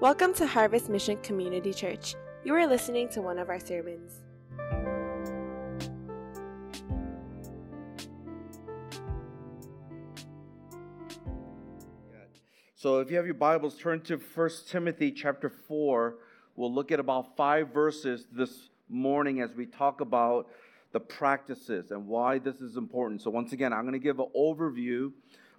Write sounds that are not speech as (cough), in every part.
Welcome to Harvest Mission Community Church. You are listening to one of our sermons. So if you have your Bibles, turn to 1 Timothy chapter 4. We'll look at about five verses this morning as we talk about the practices and why this is important. So once again, I'm going to give an overview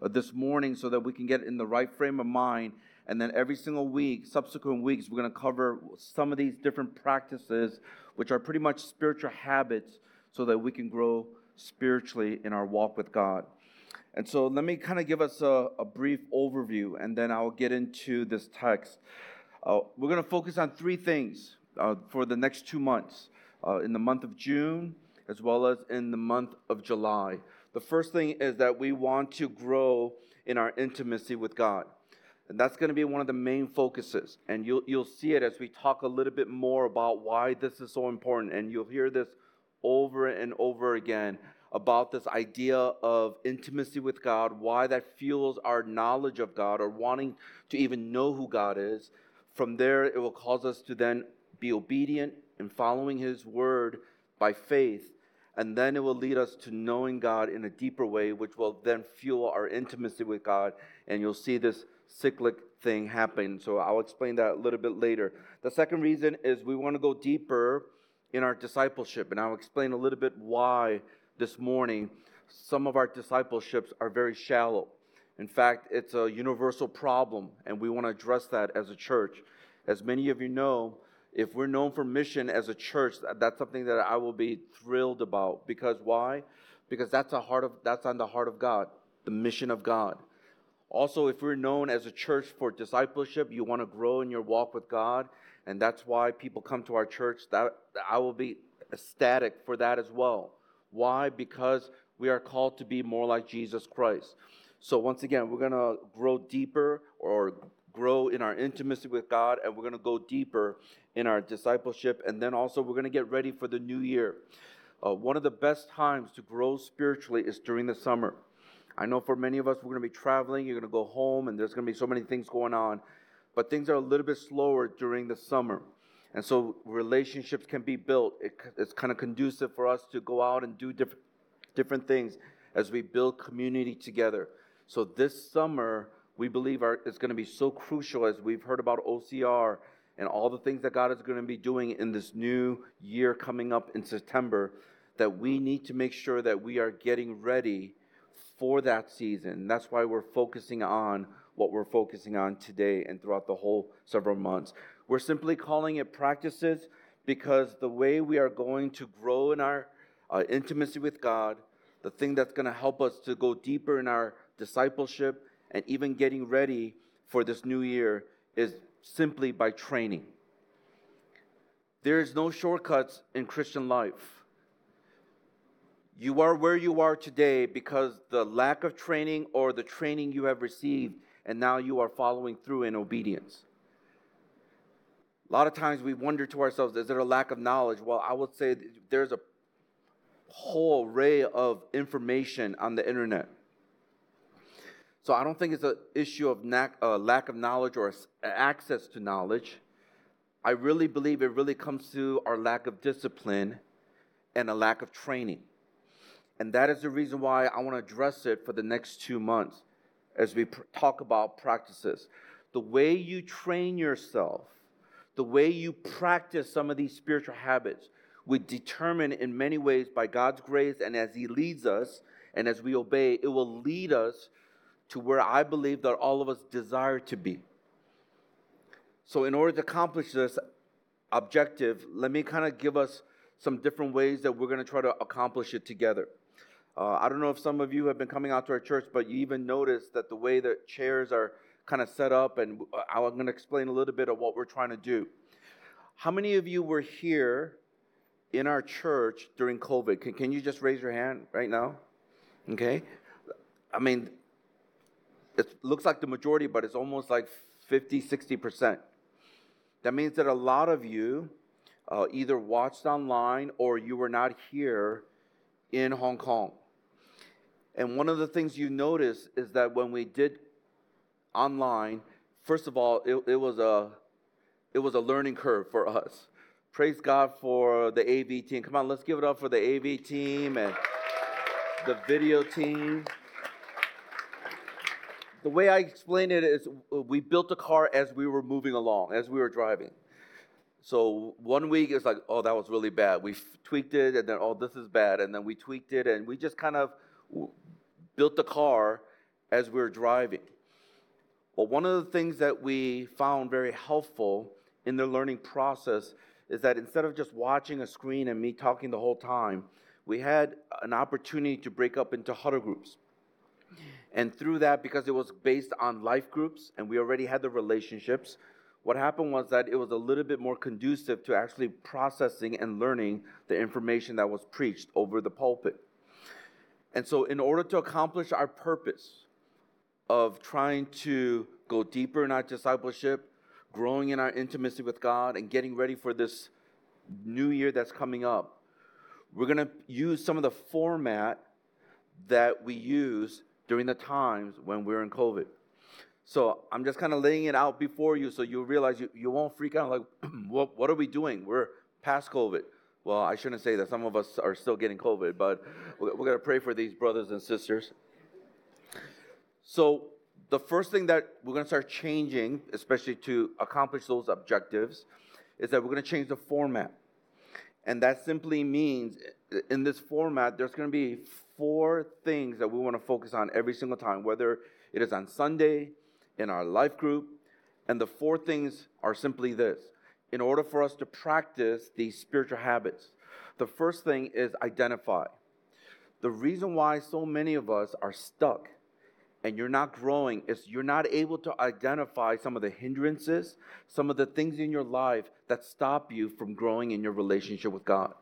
this morning so that we can get in the right frame of mind. And then every single week, subsequent weeks, we're going to cover some of these different practices, which are pretty much spiritual habits, so that we can grow spiritually in our walk with God. And so let me kind of give us a, a, brief overview, and then I'll get into this text. Uh, we're going to focus on three things uh, for the next two months uh, in the month of June, as well as in the month of July. The first thing is that we want to grow in our intimacy with God. And that's going to be one of the main focuses. And you'll, you'll see it as we talk a little bit more about why this is so important. And you'll hear this over and over again about this idea of intimacy with God, why that fuels our knowledge of God or wanting to even know who God is. From there, it will cause us to then be obedient in following His word by faith. And then it will lead us to knowing God in a deeper way, which will then fuel our intimacy with God. And you'll see this cyclic thing happen. So I'll explain that a little bit later. The second reason is we want to go deeper in our discipleship. And I'll explain a little bit why this morning, some of our discipleships are very shallow. In fact, it's a universal problem, and we want to address that as a church. As many of you know, if we're known for mission as a church, that's something that I will be thrilled about. Because why? Because that's a heart of that's on the heart of God, the mission of God. Also, if we're known as a church for discipleship, you want to grow in your walk with God, and that's why people come to our church. That I will be ecstatic for that as well. Why? Because we are called to be more like Jesus Christ. So, once again, we're going to grow deeper or grow in our intimacy with God, and we're going to go deeper in our discipleship. And then also, we're going to get ready for the new year. Uh, one of the best times to grow spiritually is during the summer. I know for many of us, we're going to be traveling, you're going to go home, and there's going to be so many things going on. But things are a little bit slower during the summer. And so relationships can be built. It, it's kind of conducive for us to go out and do different, different things as we build community together. So this summer, we believe is going to be so crucial as we've heard about OCR and all the things that God is going to be doing in this new year coming up in September, that we need to make sure that we are getting ready for that season. That's why we're focusing on what we're focusing on today and throughout the whole several months. We're simply calling it practices because the way we are going to grow in our uh, intimacy with God, the thing that's going to help us to go deeper in our discipleship and even getting ready for this new year is simply by training. There is no shortcuts in Christian life. You are where you are today because the lack of training or the training you have received, and now you are following through in obedience. A lot of times we wonder to ourselves, is there a lack of knowledge? Well, I would say there's a whole array of information on the internet. So I don't think it's an issue of uh, lack of knowledge or access to knowledge. I really believe it really comes to our lack of discipline and a lack of training. And that is the reason why I want to address it for the next two months as we pr- talk about practices. The way you train yourself the way you practice some of these spiritual habits would determine in many ways by God's grace and as He leads us and as we obey, it will lead us to where I believe that all of us desire to be. So, in order to accomplish this objective, let me kind of give us some different ways that we're going to try to accomplish it together. Uh, I don't know if some of you have been coming out to our church, but you even noticed that the way that chairs are kind of set up, and uh, I'm going to explain a little bit of what we're trying to do. How many of you were here in our church during COVID? Can, can you just raise your hand right now? Okay. I mean, it looks like the majority, but it's almost like 50, 60%. That means that a lot of you uh, either watched online or you were not here in Hong Kong. And one of the things you notice is that when we did online, first of all, it, it was a it was a learning curve for us. Praise God for the AV team. Come on, let's give it up for the AV team and the video team. The way I explain it is we built the car as we were moving along, as we were driving. So one week it's like, oh, that was really bad. We tweaked it, and then oh, this is bad, and then we tweaked it, and we just kind of built the car as we were driving. Well, one of the things that we found very helpful in the learning process is that instead of just watching a screen and me talking the whole time, we had an opportunity to break up into huddle groups. And through that, because it was based on life groups and we already had the relationships, what happened was that it was a little bit more conducive to actually processing and learning the information that was preached over the pulpit. And so, in order to accomplish our purpose of trying to go deeper in our discipleship, growing in our intimacy with God, and getting ready for this new year that's coming up, we're going to use some of the format that we use during the times when we're in COVID. So I'm just kind of laying it out before you so you realize you, you won't freak out like, (clears throat) what, what are we doing? We're past COVID. Well, I shouldn't say that. Some of us are still getting COVID, but we're, we're going to pray for these brothers and sisters. So, the first thing that we're going to start changing, especially to accomplish those objectives, is that we're going to change the format. And that simply means in this format, there's going to be four things that we want to focus on every single time, whether it is on Sunday, in our life group. And the four things are simply this in order for us to practice these spiritual habits, the first thing is identify. The reason why so many of us are stuck and you're not growing is you're not able to identify some of the hindrances, some of the things in your life that stop you from growing in your relationship with God.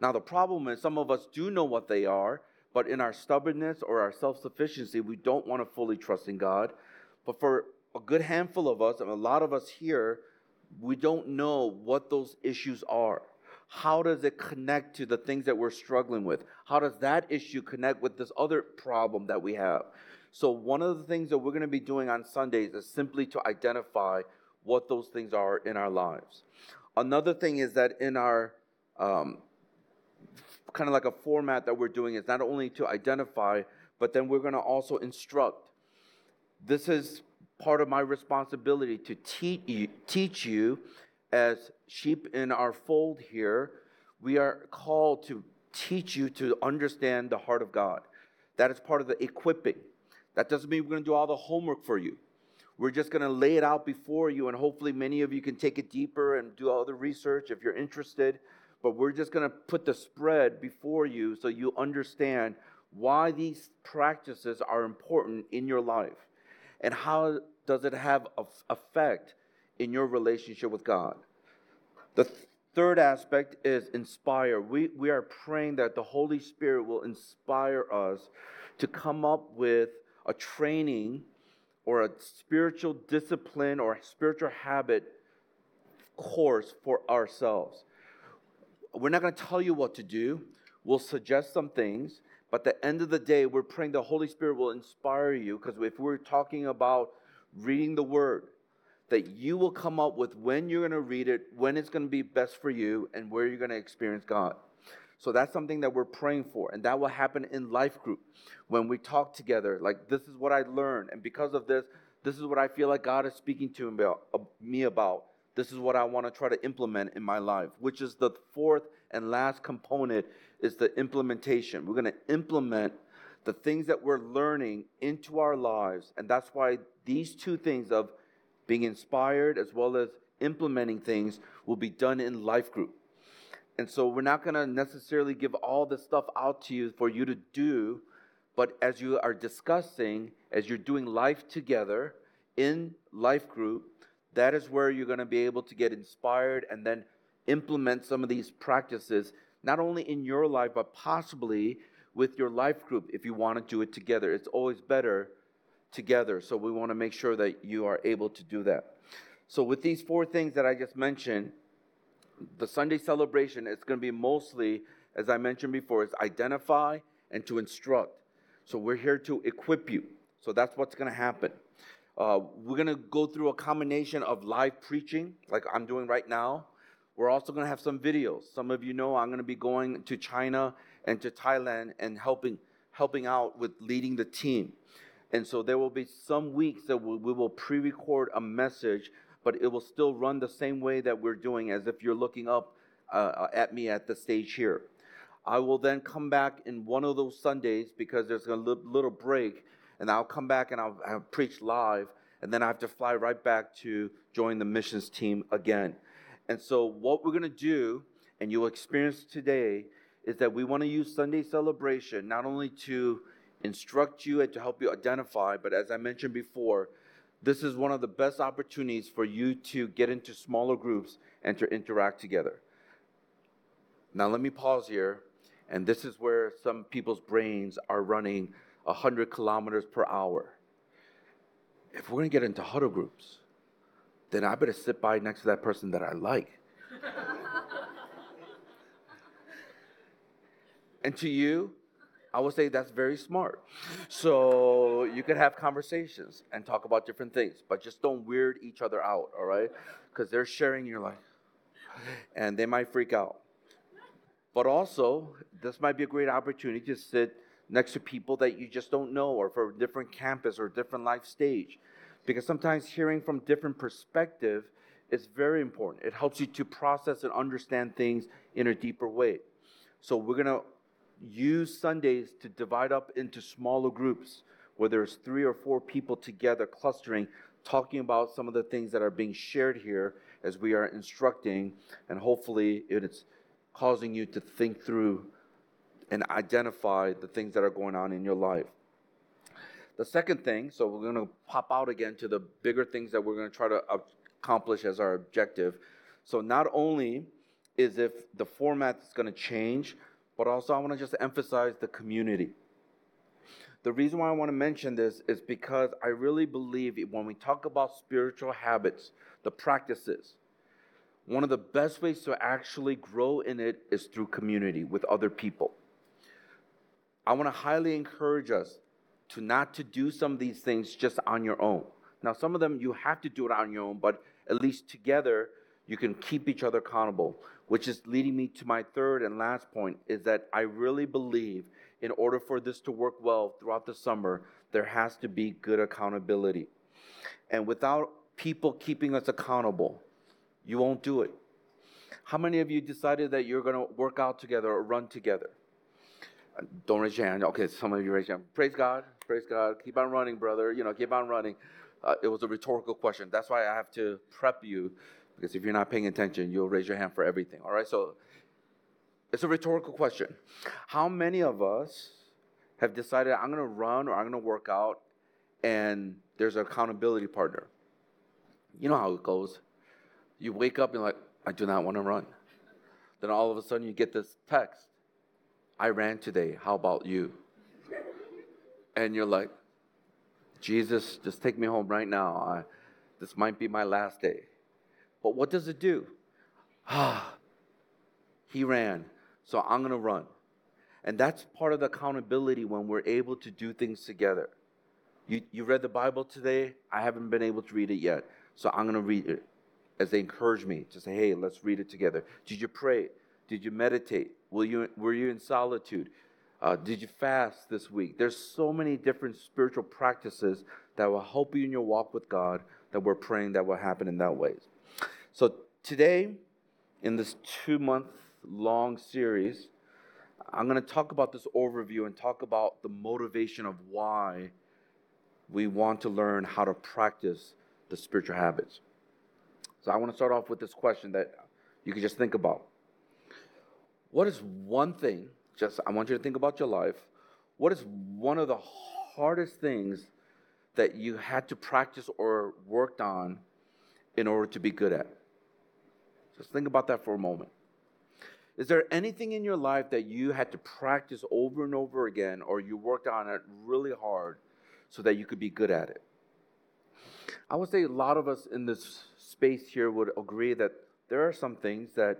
Now, the problem is some of us do know what they are, but in our stubbornness or our self sufficiency, we don't want to fully trust in God. But for a good handful of us, and a lot of us here, we don't know what those issues are. How does it connect to the things that we're struggling with? How does that issue connect with this other problem that we have? So, one of the things that we're going to be doing on Sundays is simply to identify what those things are in our lives. Another thing is that in our um, kind of like a format that we're doing is not only to identify, but then we're going to also instruct. This is part of my responsibility to teach you, teach you as sheep in our fold here. We are called to teach you to understand the heart of God. That is part of the equipping. That doesn't mean we're going to do all the homework for you. We're just going to lay it out before you, and hopefully, many of you can take it deeper and do all the research if you're interested. But we're just going to put the spread before you so you understand why these practices are important in your life and how does it have an effect in your relationship with God. The th- third aspect is inspire. We, we are praying that the Holy Spirit will inspire us to come up with a training or a spiritual discipline or spiritual habit course for ourselves. We're not going to tell you what to do. We'll suggest some things, but at the end of the day, we're praying the Holy Spirit will inspire you because if we're talking about reading the Word, that you will come up with when you're going to read it, when it's going to be best for you, and where you're going to experience God. So that's something that we're praying for, and that will happen in life group when we talk together. Like, this is what I learned, and because of this, this is what I feel like God is speaking to me about. Uh, this is what I want to try to implement in my life, which is the fourth and last component is the implementation. We're going to implement the things that we're learning into our lives. And that's why these two things of being inspired as well as implementing things will be done in life group. And so we're not going to necessarily give all this stuff out to you for you to do, but as you are discussing, as you're doing life together in life group, that is where you're going to be able to get inspired and then implement some of these practices not only in your life, but possibly with your life group if you want to do it together. It's always better together. So we want to make sure that you are able to do that. So, with these four things that I just mentioned, the Sunday celebration is going to be mostly, as I mentioned before, is identify and to instruct. So, we're here to equip you. So, that's what's going to happen. Uh, we're going to go through a combination of live preaching, like I'm doing right now. We're also going to have some videos. Some of you know I'm going to be going to China and to Thailand and helping helping out with leading the team. And so there will be some weeks that we, will pre-record a message, but it will still run the same way that we're doing as if you're looking up uh, at me at the stage here. I will then come back in one of those Sundays because there's a little break, and I'll come back and I'll, I'll preach live, and then I have to fly right back to join the missions team again. And so, what we're going to do, and you'll experience today, is that we want to use Sunday celebration not only to instruct you and to help you identify, but as I mentioned before, this is one of the best opportunities for you to get into smaller groups and to interact together. Now, let me pause here, and this is where some people's brains are running 100 kilometers per hour. If we're going to get into huddle groups, then I better sit by next to that person that I like. (laughs) and to you, I would say that's very smart. So you can have conversations and talk about different things, but just don't weird each other out, all right? Because they're sharing your life and they might freak out. But also, this might be a great opportunity to sit next to people that you just don't know or for a different campus or different life stage. Because sometimes hearing from different perspective is very important. It helps you to process and understand things in a deeper way. So we're going to use Sundays to divide up into smaller groups where there's three or four people together clustering, talking about some of the things that are being shared here as we are instructing, and hopefully it's causing you to think through and identify the things that are going on in your life. The second thing, so we're going to pop out again to the bigger things that we're going to try to accomplish as our objective. So not only is if the format is going to change, but also I want to just emphasize the community. The reason why I want to mention this is because I really believe when we talk about spiritual habits, the practices, one of the best ways to actually grow in it is through community with other people. I want to highly encourage us to not to do some of these things just on your own. Now, some of them you have to do it on your own, but at least together you can keep each other accountable which is leading me to my third and last point is that I really believe in order for this to work well throughout the summer, there has to be good accountability. And without people keeping us accountable, you won't do it. How many of you decided that you're going to work out together or run together? Don't raise your hand. Okay, some of you raise your hand. Praise God. Praise God. Keep on running, brother. You know, keep on running. Uh, it was a rhetorical question. That's why I have to prep you because if you're not paying attention, you'll raise your hand for everything. All right, so it's a rhetorical question. How many of us have decided I'm going to run or I'm going to work out and there's an accountability partner? You know how it goes. You wake up and you're like, I do not want to run. Then all of a sudden you get this text I ran today. How about you? And you're like, Jesus, just take me home right now. I, this might be my last day. But what does it do? Ah, he ran, so I'm going to run. And that's part of the accountability when we're able to do things together. You, you read the Bible today? I haven't been able to read it yet, so I'm going to read it as they encourage me to say, hey, let's read it together. Did you pray? Did you meditate? You, were you in solitude? Uh, did you fast this week? There's so many different spiritual practices that will help you in your walk with God that we're praying that will happen in that ways. So today, in this two month long series, I'm going to talk about this overview and talk about the motivation of why we want to learn how to practice the spiritual habits. So I want to start off with this question that you can just think about. What is one thing, just I want you to think about your life, what is one of the hardest things that you had to practice or worked on in order to be good at? Just think about that for a moment. Is there anything in your life that you had to practice over and over again, or you worked on it really hard so that you could be good at it? I would say a lot of us in this space here would agree that there are some things that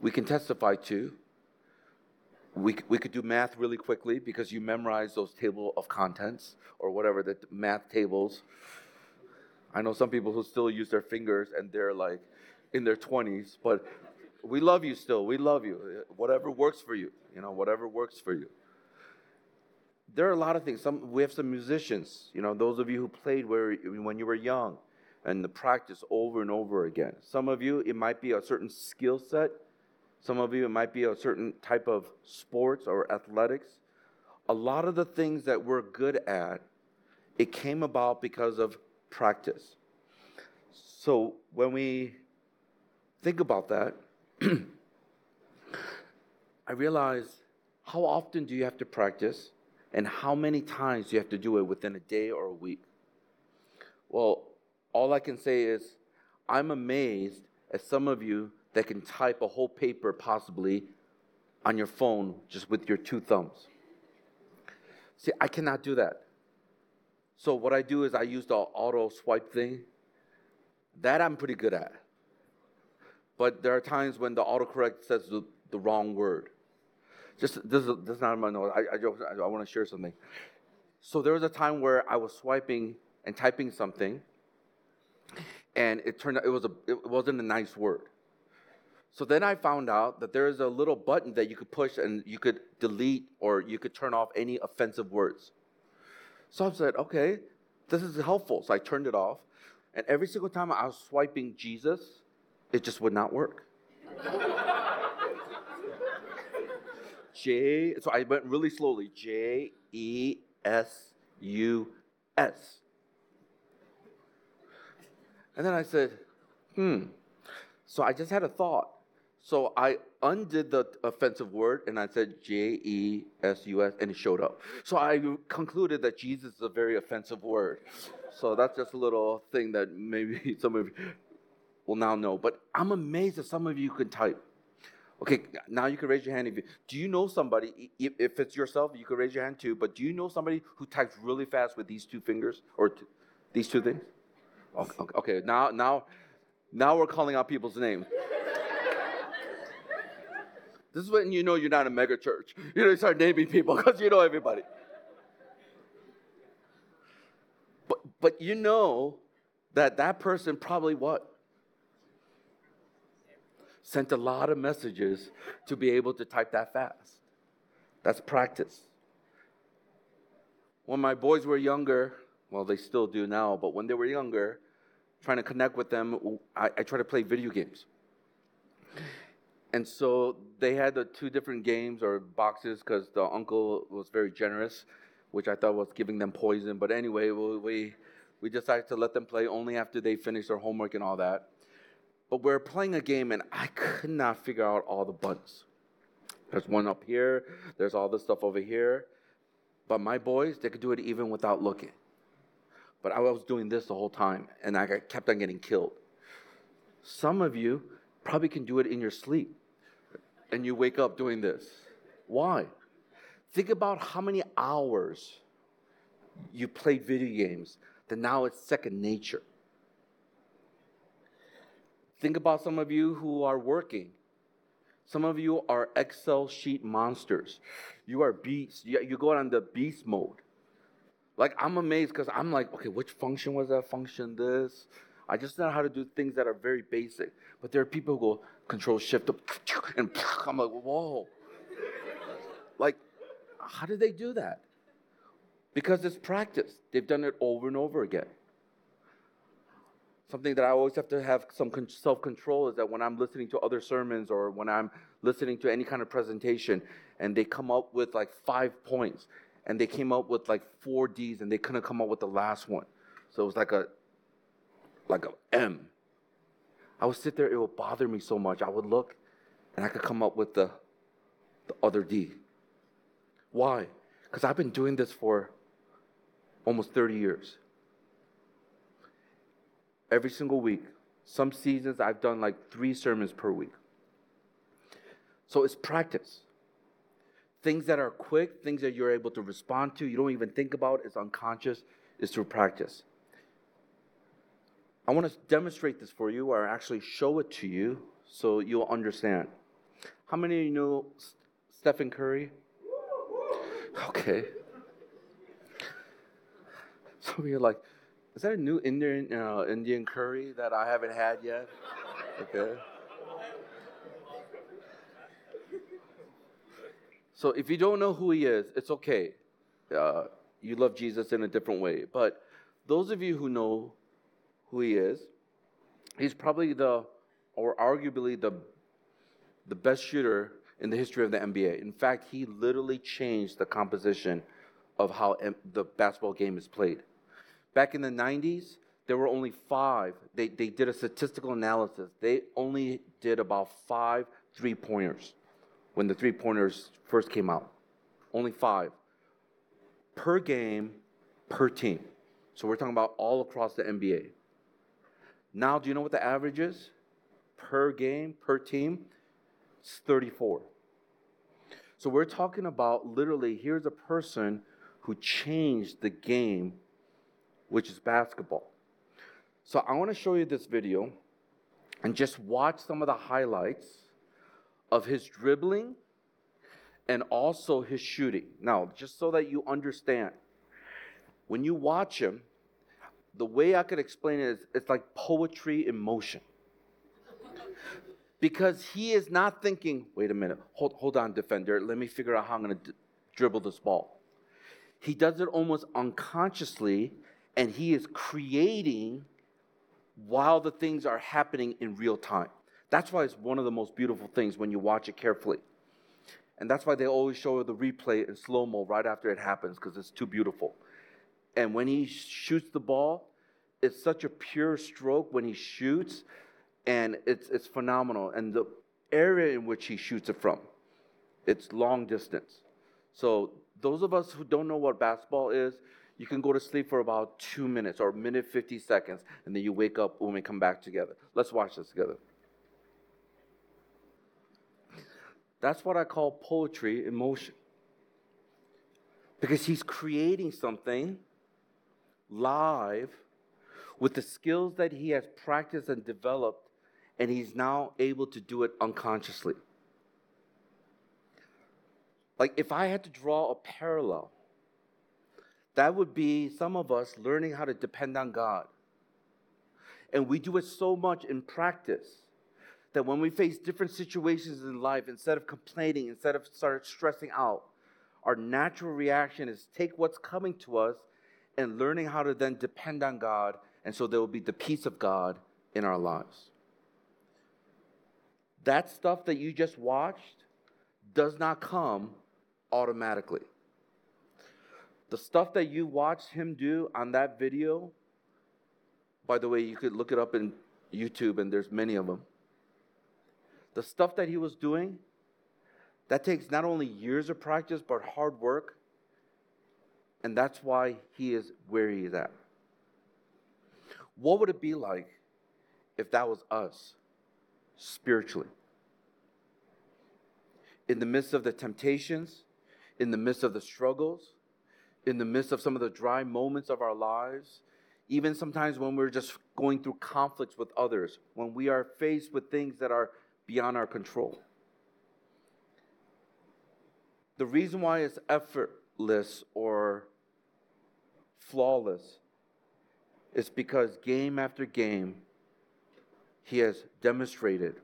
we can testify to. we, we could do math really quickly because you memorize those table of contents or whatever the math tables. I know some people who still use their fingers and they're like in their 20s, but we love you still. We love you. Whatever works for you, you know, whatever works for you. There are a lot of things. Some we have some musicians, you know, those of you who played where when you were young and the practice over and over again. Some of you it might be a certain skill set some of you, it might be a certain type of sports or athletics. A lot of the things that we're good at, it came about because of practice. So when we think about that, (clears throat) I realize how often do you have to practice and how many times do you have to do it within a day or a week? Well, all I can say is I'm amazed at some of you that can type a whole paper possibly on your phone just with your two thumbs. See, I cannot do that. So what I do is I use the auto swipe thing. That I'm pretty good at. But there are times when the autocorrect says the, the wrong word. Just this is, this is not my note. I, I, I want to share something. So there was a time where I was swiping and typing something, and it turned out it was a it wasn't a nice word. So then I found out that there is a little button that you could push and you could delete or you could turn off any offensive words. So I said, okay, this is helpful. So I turned it off. And every single time I was swiping Jesus, it just would not work. J, so I went really slowly J E S U S. And then I said, hmm. So I just had a thought. So I undid the offensive word and I said J E S U S and it showed up. So I concluded that Jesus is a very offensive word. So that's just a little thing that maybe (laughs) some of you will now know. But I'm amazed that some of you can type. Okay, now you can raise your hand. If you, do you know somebody? If, it's yourself, you can raise your hand too. But do you know somebody who types really fast with these two fingers or t- these two things? Okay, okay, now now now we're calling out people's names. (laughs) This is when you know you're not a mega church. You know, you start naming people because you know everybody. But, but you know that that person probably what? Sent a lot of messages to be able to type that fast. That's practice. When my boys were younger, well, they still do now, but when they were younger, trying to connect with them, I, I try to play video games. And so they had the two different games or boxes because the uncle was very generous, which I thought was giving them poison. But anyway, we, we decided to let them play only after they finished their homework and all that. But we're playing a game and I could not figure out all the buttons. There's one up here, there's all this stuff over here. But my boys, they could do it even without looking. But I was doing this the whole time and I kept on getting killed. Some of you probably can do it in your sleep and you wake up doing this. Why? Think about how many hours you played video games that now it's second nature. Think about some of you who are working. Some of you are Excel sheet monsters. You are beasts. You go on the beast mode. Like, I'm amazed because I'm like, okay, which function was that function? This. I just know how to do things that are very basic. But there are people who go control shift and I'm like, whoa. like, how did they do that? Because it's practice. They've done it over and over again. Something that I always have to have some self control is that when I'm listening to other sermons or when I'm listening to any kind of presentation and they come up with like five points and they came up with like four D's and they couldn't come up with the last one. So it was like a like a M. I would sit there, it would bother me so much. I would look and I could come up with the, the other D. Why? Because I've been doing this for almost 30 years. Every single week. Some seasons I've done like three sermons per week. So it's practice. Things that are quick, things that you're able to respond to, you don't even think about, it's unconscious, is through practice. I want to demonstrate this for you or actually show it to you so you'll understand. How many of you know Stephen Curry? Okay. (laughs) So you're like, is that a new Indian uh, Indian curry that I haven't had yet? Okay. So if you don't know who he is, it's okay. Uh, you love Jesus in a different way. But those of you who know who he is, he's probably the, or arguably the, the best shooter in the history of the NBA. In fact, he literally changed the composition of how the basketball game is played. Back in the 90s, there were only five. They, they did a statistical analysis. They only did about five three pointers when the three pointers first came out. Only five per game, per team. So we're talking about all across the NBA. Now, do you know what the average is? Per game, per team? It's 34. So we're talking about literally here's a person who changed the game, which is basketball. So I want to show you this video and just watch some of the highlights of his dribbling and also his shooting. Now, just so that you understand, when you watch him, the way I could explain it is it's like poetry in motion. Because he is not thinking, wait a minute, hold, hold on, defender, let me figure out how I'm going to d- dribble this ball. He does it almost unconsciously, and he is creating while the things are happening in real time. That's why it's one of the most beautiful things when you watch it carefully. And that's why they always show the replay in slow mo right after it happens because it's too beautiful. And when he shoots the ball, it's such a pure stroke when he shoots, and it's, it's phenomenal. And the area in which he shoots it from, it's long distance. So, those of us who don't know what basketball is, you can go to sleep for about two minutes or a minute 50 seconds, and then you wake up when we come back together. Let's watch this together. That's what I call poetry in motion. Because he's creating something live with the skills that he has practiced and developed, and he's now able to do it unconsciously. Like if I had to draw a parallel, that would be some of us learning how to depend on God. And we do it so much in practice that when we face different situations in life, instead of complaining, instead of start stressing out, our natural reaction is take what's coming to us and learning how to then depend on God, and so there will be the peace of God in our lives. That stuff that you just watched does not come automatically. The stuff that you watched him do on that video, by the way, you could look it up in YouTube, and there's many of them the stuff that he was doing, that takes not only years of practice, but hard work. And that's why he is where he is at. What would it be like if that was us spiritually? In the midst of the temptations, in the midst of the struggles, in the midst of some of the dry moments of our lives, even sometimes when we're just going through conflicts with others, when we are faced with things that are beyond our control. The reason why it's effortless or flawless is because game after game, he has demonstrated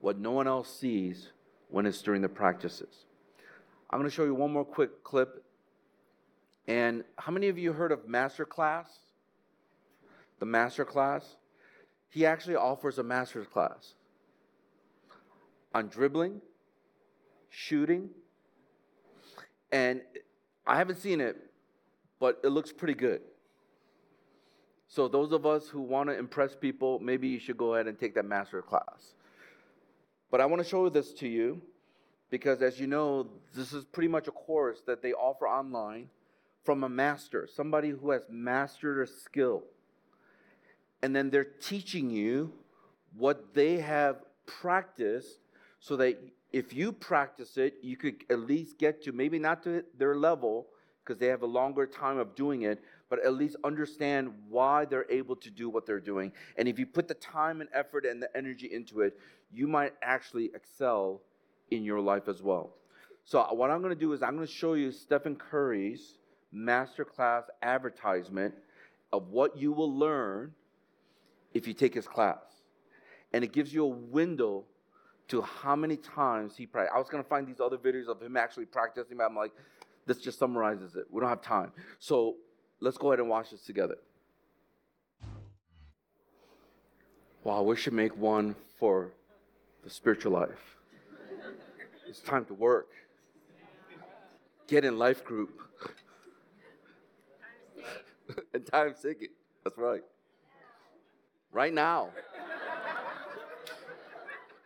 what no one else sees when it's during the practices. I'm going to show you one more quick clip. And how many of you heard of Master Class? The Master Class? He actually offers a Master Class on dribbling, shooting, and I haven't seen it, but it looks pretty good. So those of us who want to impress people, maybe you should go ahead and take that master class. But I want to show this to you because as you know, this is pretty much a course that they offer online from a master, somebody who has mastered a skill. And then they're teaching you what they have practiced so that if you practice it, you could at least get to maybe not to their level because they have a longer time of doing it, but at least understand why they're able to do what they're doing. And if you put the time and effort and the energy into it, you might actually excel in your life as well. So, what I'm going to do is I'm going to show you Stephen Curry's masterclass advertisement of what you will learn if you take his class. And it gives you a window to how many times he practiced. I was going to find these other videos of him actually practicing, but I'm like, this just summarizes it. We don't have time. So let's go ahead and watch this together. Wow, we should make one for the spiritual life. It's time to work. Get in life group. (laughs) and time ticket. That's right. Right now.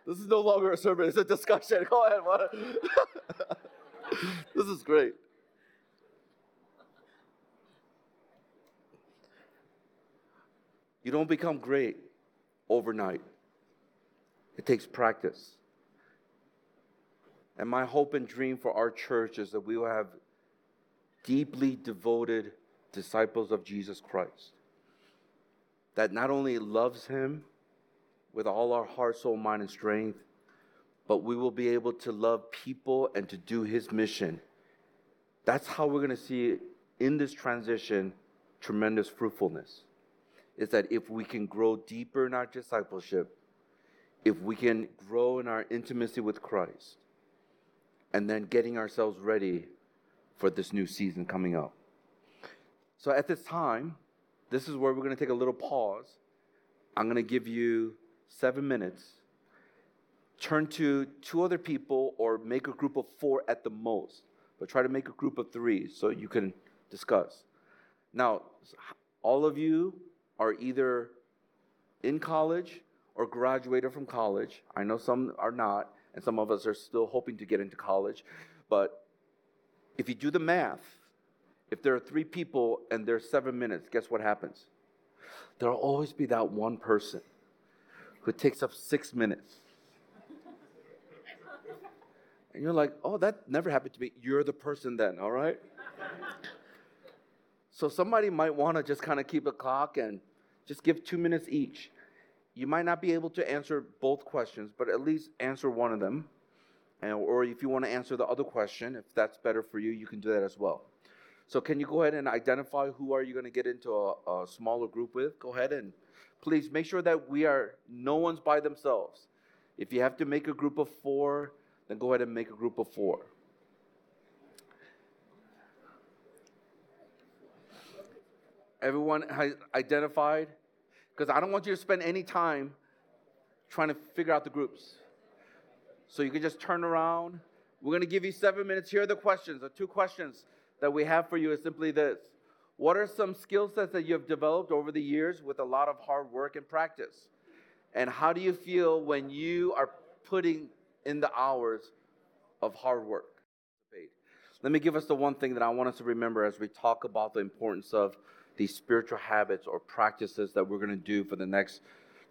This is no longer a sermon, it's a discussion. (laughs) Go ahead. (laughs) This is great. You don't become great overnight, it takes practice. And my hope and dream for our church is that we will have deeply devoted disciples of Jesus Christ that not only loves him with all our heart, soul, mind, and strength, but we will be able to love people and to do his mission. That's how we're going to see in this transition tremendous fruitfulness. Is that if we can grow deeper in our discipleship, if we can grow in our intimacy with Christ, and then getting ourselves ready for this new season coming up. So at this time, this is where we're going to take a little pause. I'm going to give you seven minutes. Turn to two other people or make a group of four at the most, but try to make a group of three so you can discuss. Now, all of you are either in college or graduated from college. I know some are not, and some of us are still hoping to get into college. But if you do the math, if there are three people and there's seven minutes, guess what happens? There'll always be that one person who takes up six minutes. And you're like, oh, that never happened to me. You're the person then, all right? so somebody might want to just kind of keep a clock and just give two minutes each. You might not be able to answer both questions, but at least answer one of them. And, or if you want to answer the other question, if that's better for you, you can do that as well. So can you go ahead and identify who are you going to get into a, a smaller group with? Go ahead and please make sure that we are no one's by themselves. If you have to make a group of four, then go ahead and make a group of four. Everyone has identified? Because I don't want you to spend any time trying to figure out the groups. So you can just turn around. We're going to give you seven minutes. Here are the questions. The two questions that we have for you is simply this What are some skill sets that you have developed over the years with a lot of hard work and practice? And how do you feel when you are putting in the hours of hard work? Let me give us the one thing that I want us to remember as we talk about the importance of these spiritual habits or practices that we're going to do for the next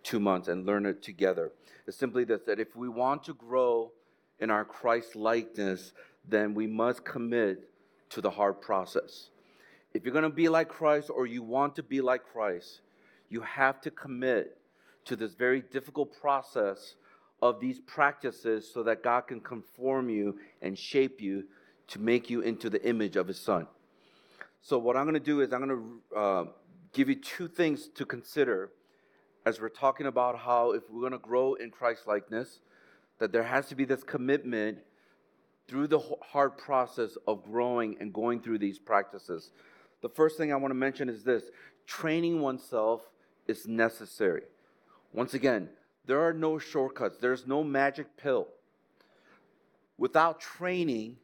two months and learn it together. It's simply this that if we want to grow in our Christ likeness, then we must commit to the hard process. If you're going to be like Christ or you want to be like Christ, you have to commit to this very difficult process of these practices so that God can conform you and shape you to make you into the image of His Son. So, what I'm going to do is I'm going to uh, give you two things to consider as we're talking about how if we're going to grow in Christ likeness, that there has to be this commitment through the hard process of growing and going through these practices. The first thing I want to mention is this training oneself is necessary. Once again, there are no shortcuts, there's no magic pill. Without training,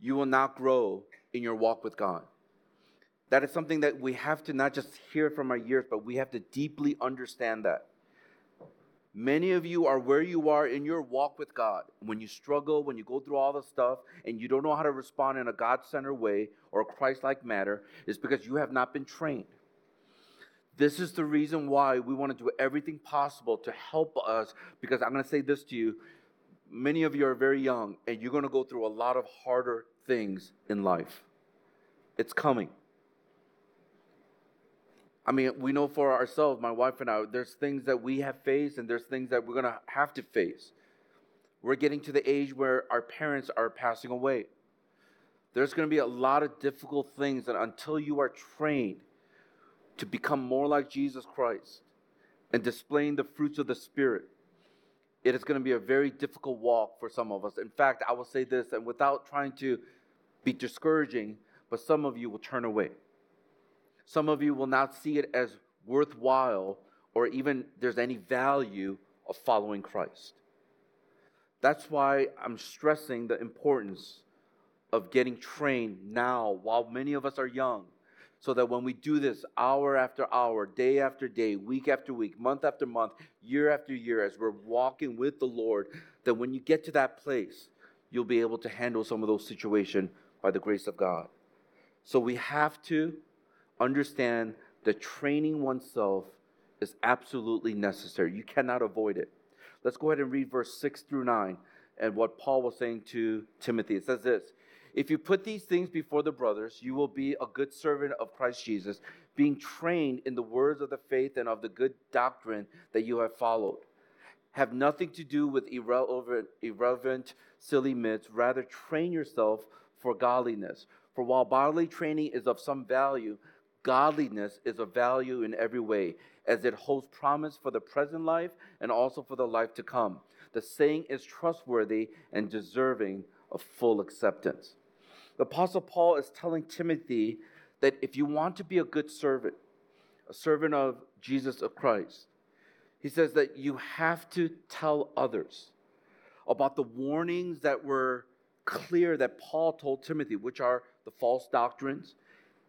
you will not grow in your walk with God. That is something that we have to not just hear from our ears, but we have to deeply understand that. Many of you are where you are in your walk with God. When you struggle, when you go through all the stuff, and you don't know how to respond in a God centered way or Christ like manner, is because you have not been trained. This is the reason why we want to do everything possible to help us. Because I'm going to say this to you many of you are very young, and you're going to go through a lot of harder things in life. It's coming. I mean, we know for ourselves, my wife and I, there's things that we have faced and there's things that we're going to have to face. We're getting to the age where our parents are passing away. There's going to be a lot of difficult things, and until you are trained to become more like Jesus Christ and displaying the fruits of the Spirit, it is going to be a very difficult walk for some of us. In fact, I will say this, and without trying to be discouraging, but some of you will turn away. Some of you will not see it as worthwhile or even there's any value of following Christ. That's why I'm stressing the importance of getting trained now while many of us are young so that when we do this hour after hour, day after day, week after week, month after month, year after year, as we're walking with the Lord, that when you get to that place, you'll be able to handle some of those situations by the grace of God. So we have to understand that training oneself is absolutely necessary. You cannot avoid it. Let's go ahead and read verse 6 through 9 and what Paul was saying to Timothy. It says this if you put these things before the brothers, you will be a good servant of Christ Jesus, being trained in the words of the faith and of the good doctrine that you have followed. Have nothing to do with irrelevant, irrelevant silly myths. Rather, train yourself for godliness. For while bodily training is of some value, godliness is of value in every way, as it holds promise for the present life and also for the life to come. The saying is trustworthy and deserving of full acceptance. The Apostle Paul is telling Timothy that if you want to be a good servant, a servant of Jesus of Christ, he says that you have to tell others about the warnings that were clear that Paul told Timothy, which are the false doctrines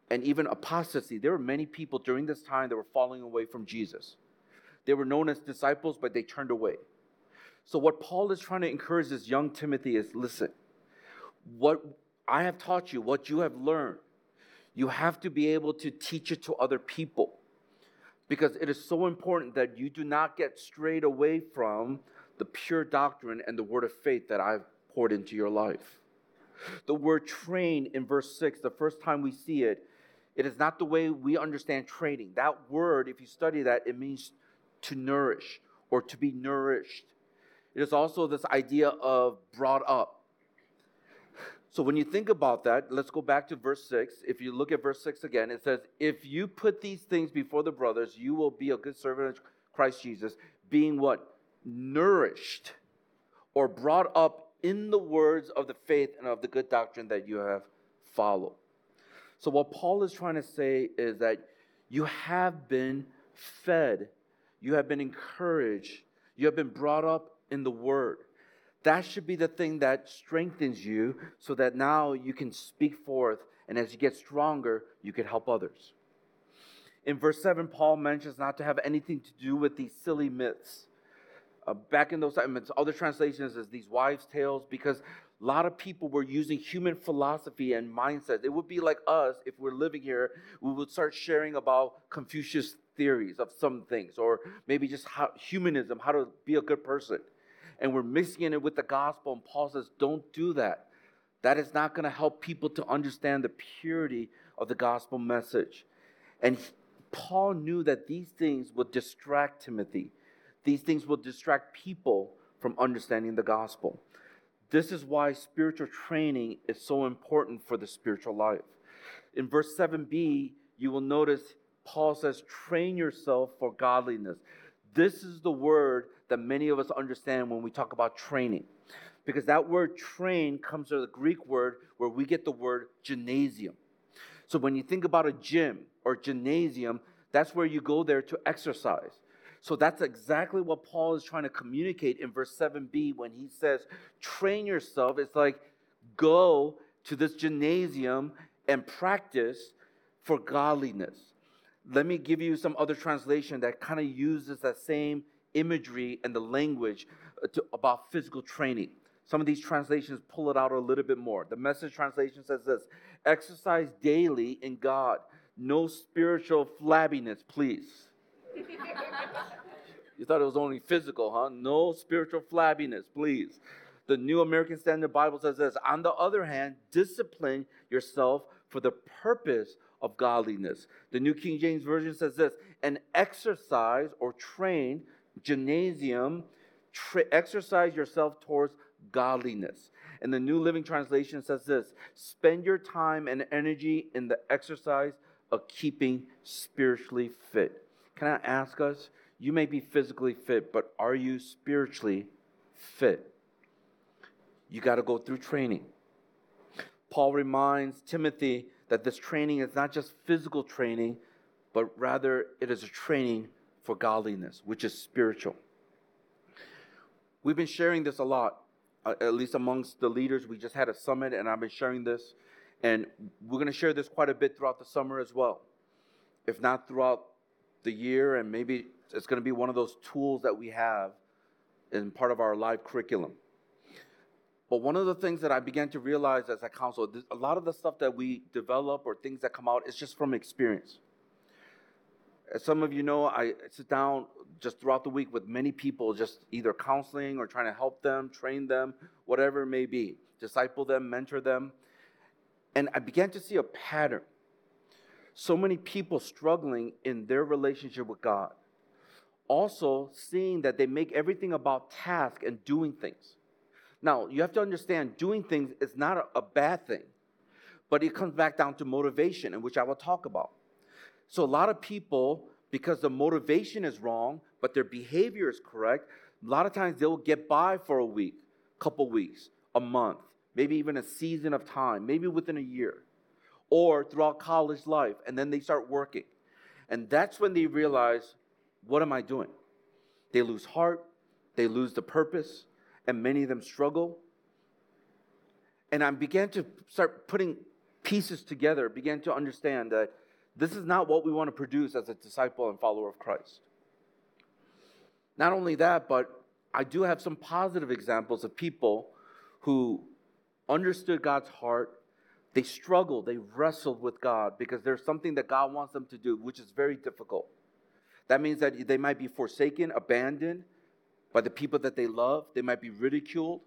and even apostasy. There were many people during this time that were falling away from Jesus. They were known as disciples, but they turned away. So, what Paul is trying to encourage this young Timothy is listen, what I have taught you what you have learned. You have to be able to teach it to other people because it is so important that you do not get strayed away from the pure doctrine and the word of faith that I've poured into your life. The word train in verse 6, the first time we see it, it is not the way we understand training. That word, if you study that, it means to nourish or to be nourished. It is also this idea of brought up. So when you think about that, let's go back to verse 6. If you look at verse 6 again, it says, If you put these things before the brothers, you will be a good servant of Christ Jesus, being what? Nourished or brought up in the words of the faith and of the good doctrine that you have followed. So what Paul is trying to say is that you have been fed, you have been encouraged, you have been brought up in the word that should be the thing that strengthens you so that now you can speak forth. And as you get stronger, you can help others. In verse 7, Paul mentions not to have anything to do with these silly myths. Uh, back in those times, other translations as these wives' tales, because a lot of people were using human philosophy and mindsets. It would be like us if we're living here, we would start sharing about Confucius theories of some things, or maybe just how, humanism, how to be a good person and we're mixing it with the gospel. And Paul says, don't do that. That is not going to help people to understand the purity of the gospel message. And he, Paul knew that these things would distract Timothy. These things will distract people from understanding the gospel. This is why spiritual training is so important for the spiritual life. In verse 7b, you will notice Paul says, train yourself for godliness. This is the word that many of us understand when we talk about training. Because that word train comes from the Greek word where we get the word gymnasium. So when you think about a gym or gymnasium, that's where you go there to exercise. So that's exactly what Paul is trying to communicate in verse 7b when he says, train yourself. It's like go to this gymnasium and practice for godliness. Let me give you some other translation that kind of uses that same imagery and the language uh, to, about physical training. Some of these translations pull it out a little bit more. The message translation says this exercise daily in God. No spiritual flabbiness, please. You thought it was only physical, huh? No spiritual flabbiness, please. The New American Standard Bible says this On the other hand, discipline yourself for the purpose of godliness. The New King James Version says this and exercise or train gymnasium, tra- exercise yourself towards godliness. And the New Living Translation says this spend your time and energy in the exercise of keeping spiritually fit. Can I ask us? You may be physically fit, but are you spiritually fit? You got to go through training. Paul reminds Timothy that this training is not just physical training, but rather it is a training for godliness, which is spiritual. We've been sharing this a lot, uh, at least amongst the leaders. We just had a summit, and I've been sharing this, and we're going to share this quite a bit throughout the summer as well. If not throughout the year, and maybe it's going to be one of those tools that we have in part of our live curriculum. But one of the things that I began to realize as a counsel, a lot of the stuff that we develop or things that come out is just from experience. As some of you know, I sit down just throughout the week with many people, just either counseling or trying to help them, train them, whatever it may be, disciple them, mentor them. And I began to see a pattern. So many people struggling in their relationship with God. Also, seeing that they make everything about task and doing things. Now, you have to understand doing things is not a, a bad thing, but it comes back down to motivation, in which I will talk about. So, a lot of people, because the motivation is wrong, but their behavior is correct, a lot of times they'll get by for a week, couple weeks, a month, maybe even a season of time, maybe within a year, or throughout college life, and then they start working. And that's when they realize, what am I doing? They lose heart, they lose the purpose, and many of them struggle. And I began to start putting pieces together, began to understand that this is not what we want to produce as a disciple and follower of Christ. Not only that, but I do have some positive examples of people who understood God's heart. They struggled, they wrestled with God because there's something that God wants them to do, which is very difficult. That means that they might be forsaken, abandoned, by the people that they love. They might be ridiculed.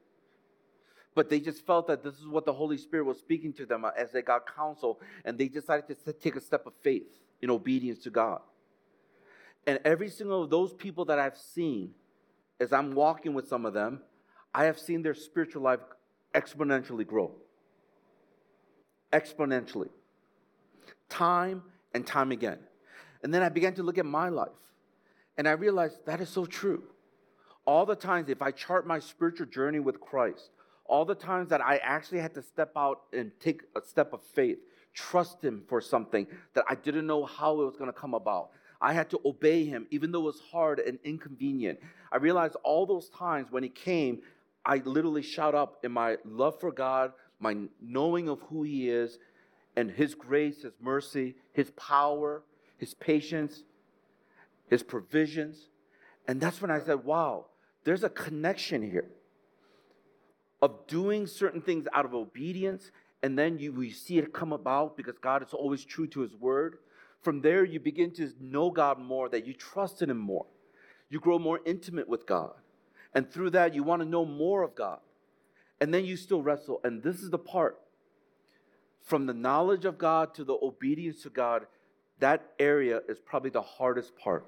But they just felt that this is what the Holy Spirit was speaking to them as they got counsel, and they decided to take a step of faith in obedience to God. And every single of those people that I've seen, as I'm walking with some of them, I have seen their spiritual life exponentially grow. Exponentially. Time and time again. And then I began to look at my life, and I realized that is so true all the times if I chart my spiritual journey with Christ, all the times that I actually had to step out and take a step of faith, trust Him for something that I didn't know how it was going to come about. I had to obey Him, even though it was hard and inconvenient. I realized all those times when He came, I literally shout up in my love for God, my knowing of who He is, and His grace, His mercy, His power, His patience, His provisions. And that's when I said, wow, there's a connection here of doing certain things out of obedience, and then you, see it come about because God is always true to his word. From there, you begin to know God more, that you trust in him more. You grow more intimate with God. And through that, you want to know more of God. And then you still wrestle. And this is the part from the knowledge of God to the obedience to God, that area is probably the hardest part.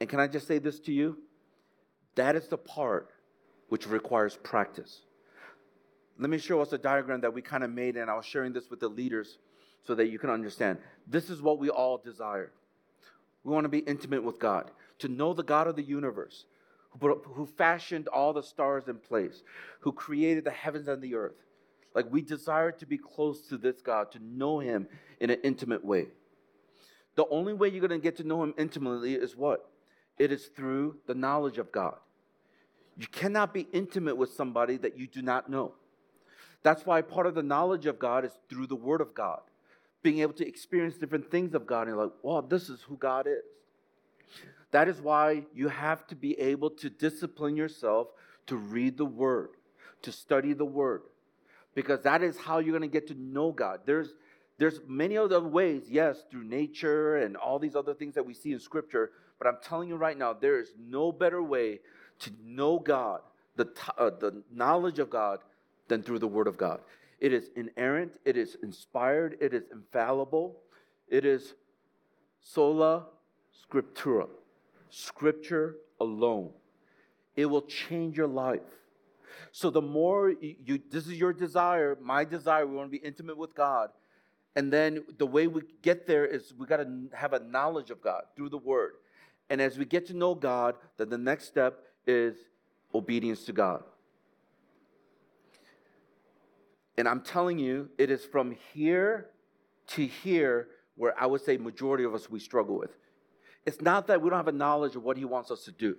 And can I just say this to you? That is the part which requires practice. Let me show us a diagram that we kind of made, and I was sharing this with the leaders so that you can understand. This is what we all desire. We want to be intimate with God, to know the God of the universe, who, fashioned all the stars in place, who created the heavens and the earth. Like we desire to be close to this God, to know Him in an intimate way. The only way you're going to get to know Him intimately is what? it is through the knowledge of God. You cannot be intimate with somebody that you do not know. That's why part of the knowledge of God is through the Word of God, being able to experience different things of God. And you're like, wow, this is who God is. That is why you have to be able to discipline yourself to read the Word, to study the Word, because that is how you're going to get to know God. There's there's many other ways, yes, through nature and all these other things that we see in Scripture, but I'm telling you right now, there is no better way to know God, the, uh, the knowledge of God, than through the Word of God. It is inerrant, it is inspired, it is infallible, it is sola scriptura, Scripture alone. It will change your life. So the more you, you this is your desire, my desire, we want to be intimate with God. And then the way we get there is we got to have a knowledge of God through the word. And as we get to know God, then the next step is obedience to God. And I'm telling you, it is from here to here where I would say majority of us we struggle with. It's not that we don't have a knowledge of what he wants us to do.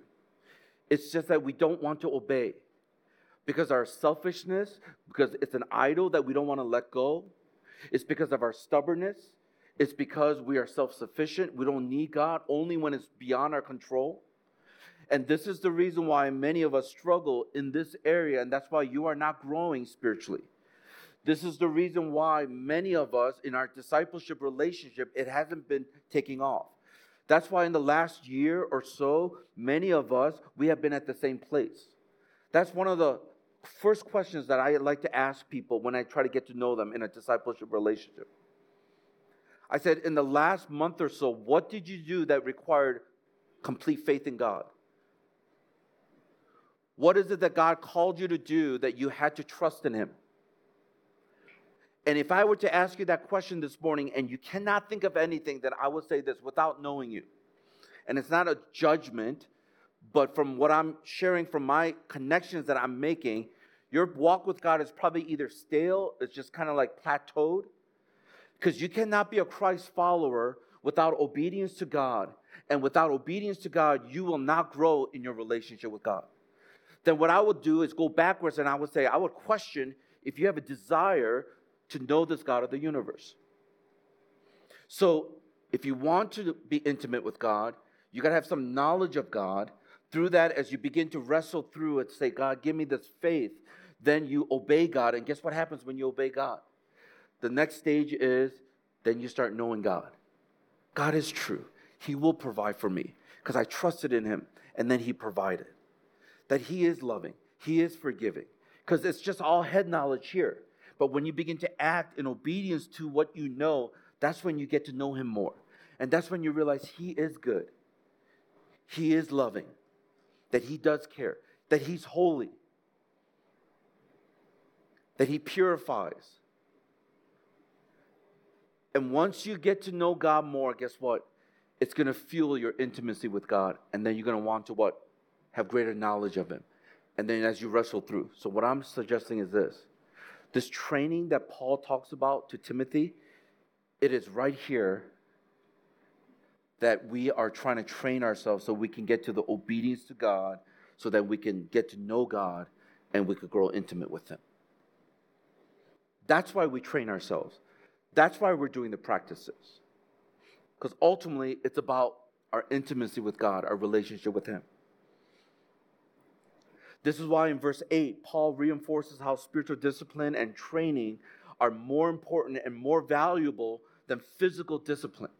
It's just that we don't want to obey. Because our selfishness, because it's an idol that we don't want to let go. It's because of our stubbornness. It's because we are self sufficient. We don't need God only when it's beyond our control. And this is the reason why many of us struggle in this area, and that's why you are not growing spiritually. This is the reason why many of us in our discipleship relationship, it hasn't been taking off. That's why in the last year or so, many of us, we have been at the same place. That's one of the first questions that I like to ask people when I try to get to know them in a discipleship relationship. I said, in the last month or so, what did you do that required complete faith in God? What is it that God called you to do that you had to trust in Him? And if I were to ask you that question this morning and you cannot think of anything, then I would say this without knowing you. And it's not a judgment, but from what I'm sharing from my connections that I'm making, your walk with God is probably either stale, it's just kind of like plateaued, because you cannot be a Christ follower without obedience to God. And without obedience to God, you will not grow in your relationship with God. Then what I would do is go backwards and I would say, I would question if you have a desire to know this God of the universe. So, if you want to be intimate with God, you got to have some knowledge of God. Through that, as you begin to wrestle through it, say, God, give me this faith, then you obey God. And guess what happens when you obey God? The next stage is then you start knowing God. God is true. He will provide for me because I trusted in Him and then He provided. That He is loving, He is forgiving because it's just all head knowledge here. But when you begin to act in obedience to what you know, that's when you get to know Him more. And that's when you realize He is good, He is loving, that He does care, that He's holy, that He purifies. And once you get to know God more, guess what? It's going to fuel your intimacy with God. And then you're going to want to what? Have greater knowledge of Him. And then as you wrestle through. So, what I'm suggesting is this this training that Paul talks about to Timothy, it is right here that we are trying to train ourselves so we can get to the obedience to God, so that we can get to know God and we could grow intimate with Him. That's why we train ourselves. That's why we're doing the practices. Because ultimately, it's about our intimacy with God, our relationship with Him. This is why in verse 8, Paul reinforces how spiritual discipline and training are more important and more valuable than physical discipline.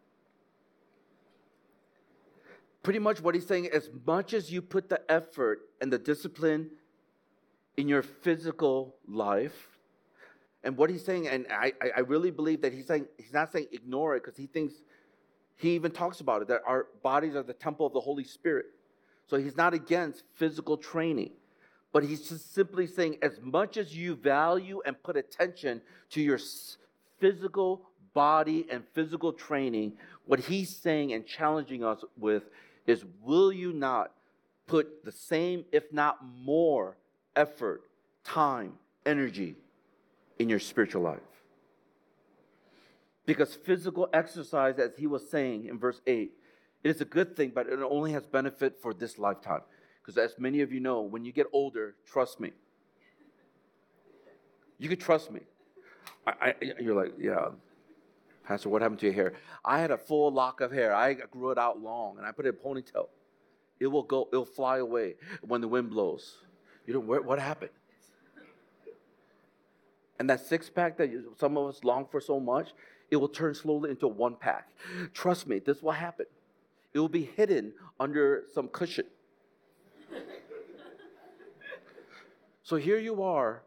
Pretty much what he's saying, as much as you put the effort and the discipline in your physical life, and what he's saying, and I, I really believe that he's saying he's not saying ignore it because he thinks he even talks about it that our bodies are the temple of the Holy Spirit. So he's not against physical training. But he's just simply saying, as much as you value and put attention to your physical body and physical training, what he's saying and challenging us with is will you not put the same, if not more, effort, time, energy in your spiritual life? Because physical exercise, as he was saying in verse 8, it is a good thing, but it only has benefit for this lifetime. Because as many of you know, when you get older, trust me. You can trust me. I, I, you're like, yeah, Pastor, what happened to your hair? I had a full lock of hair. I grew it out long, and I put it in a ponytail. It will go. It'll fly away when the wind blows. You know what, what happened? And that six pack that some of us long for so much, it will turn slowly into one pack. Trust me, this will happen. It will be hidden under some cushion. (laughs) so here you are,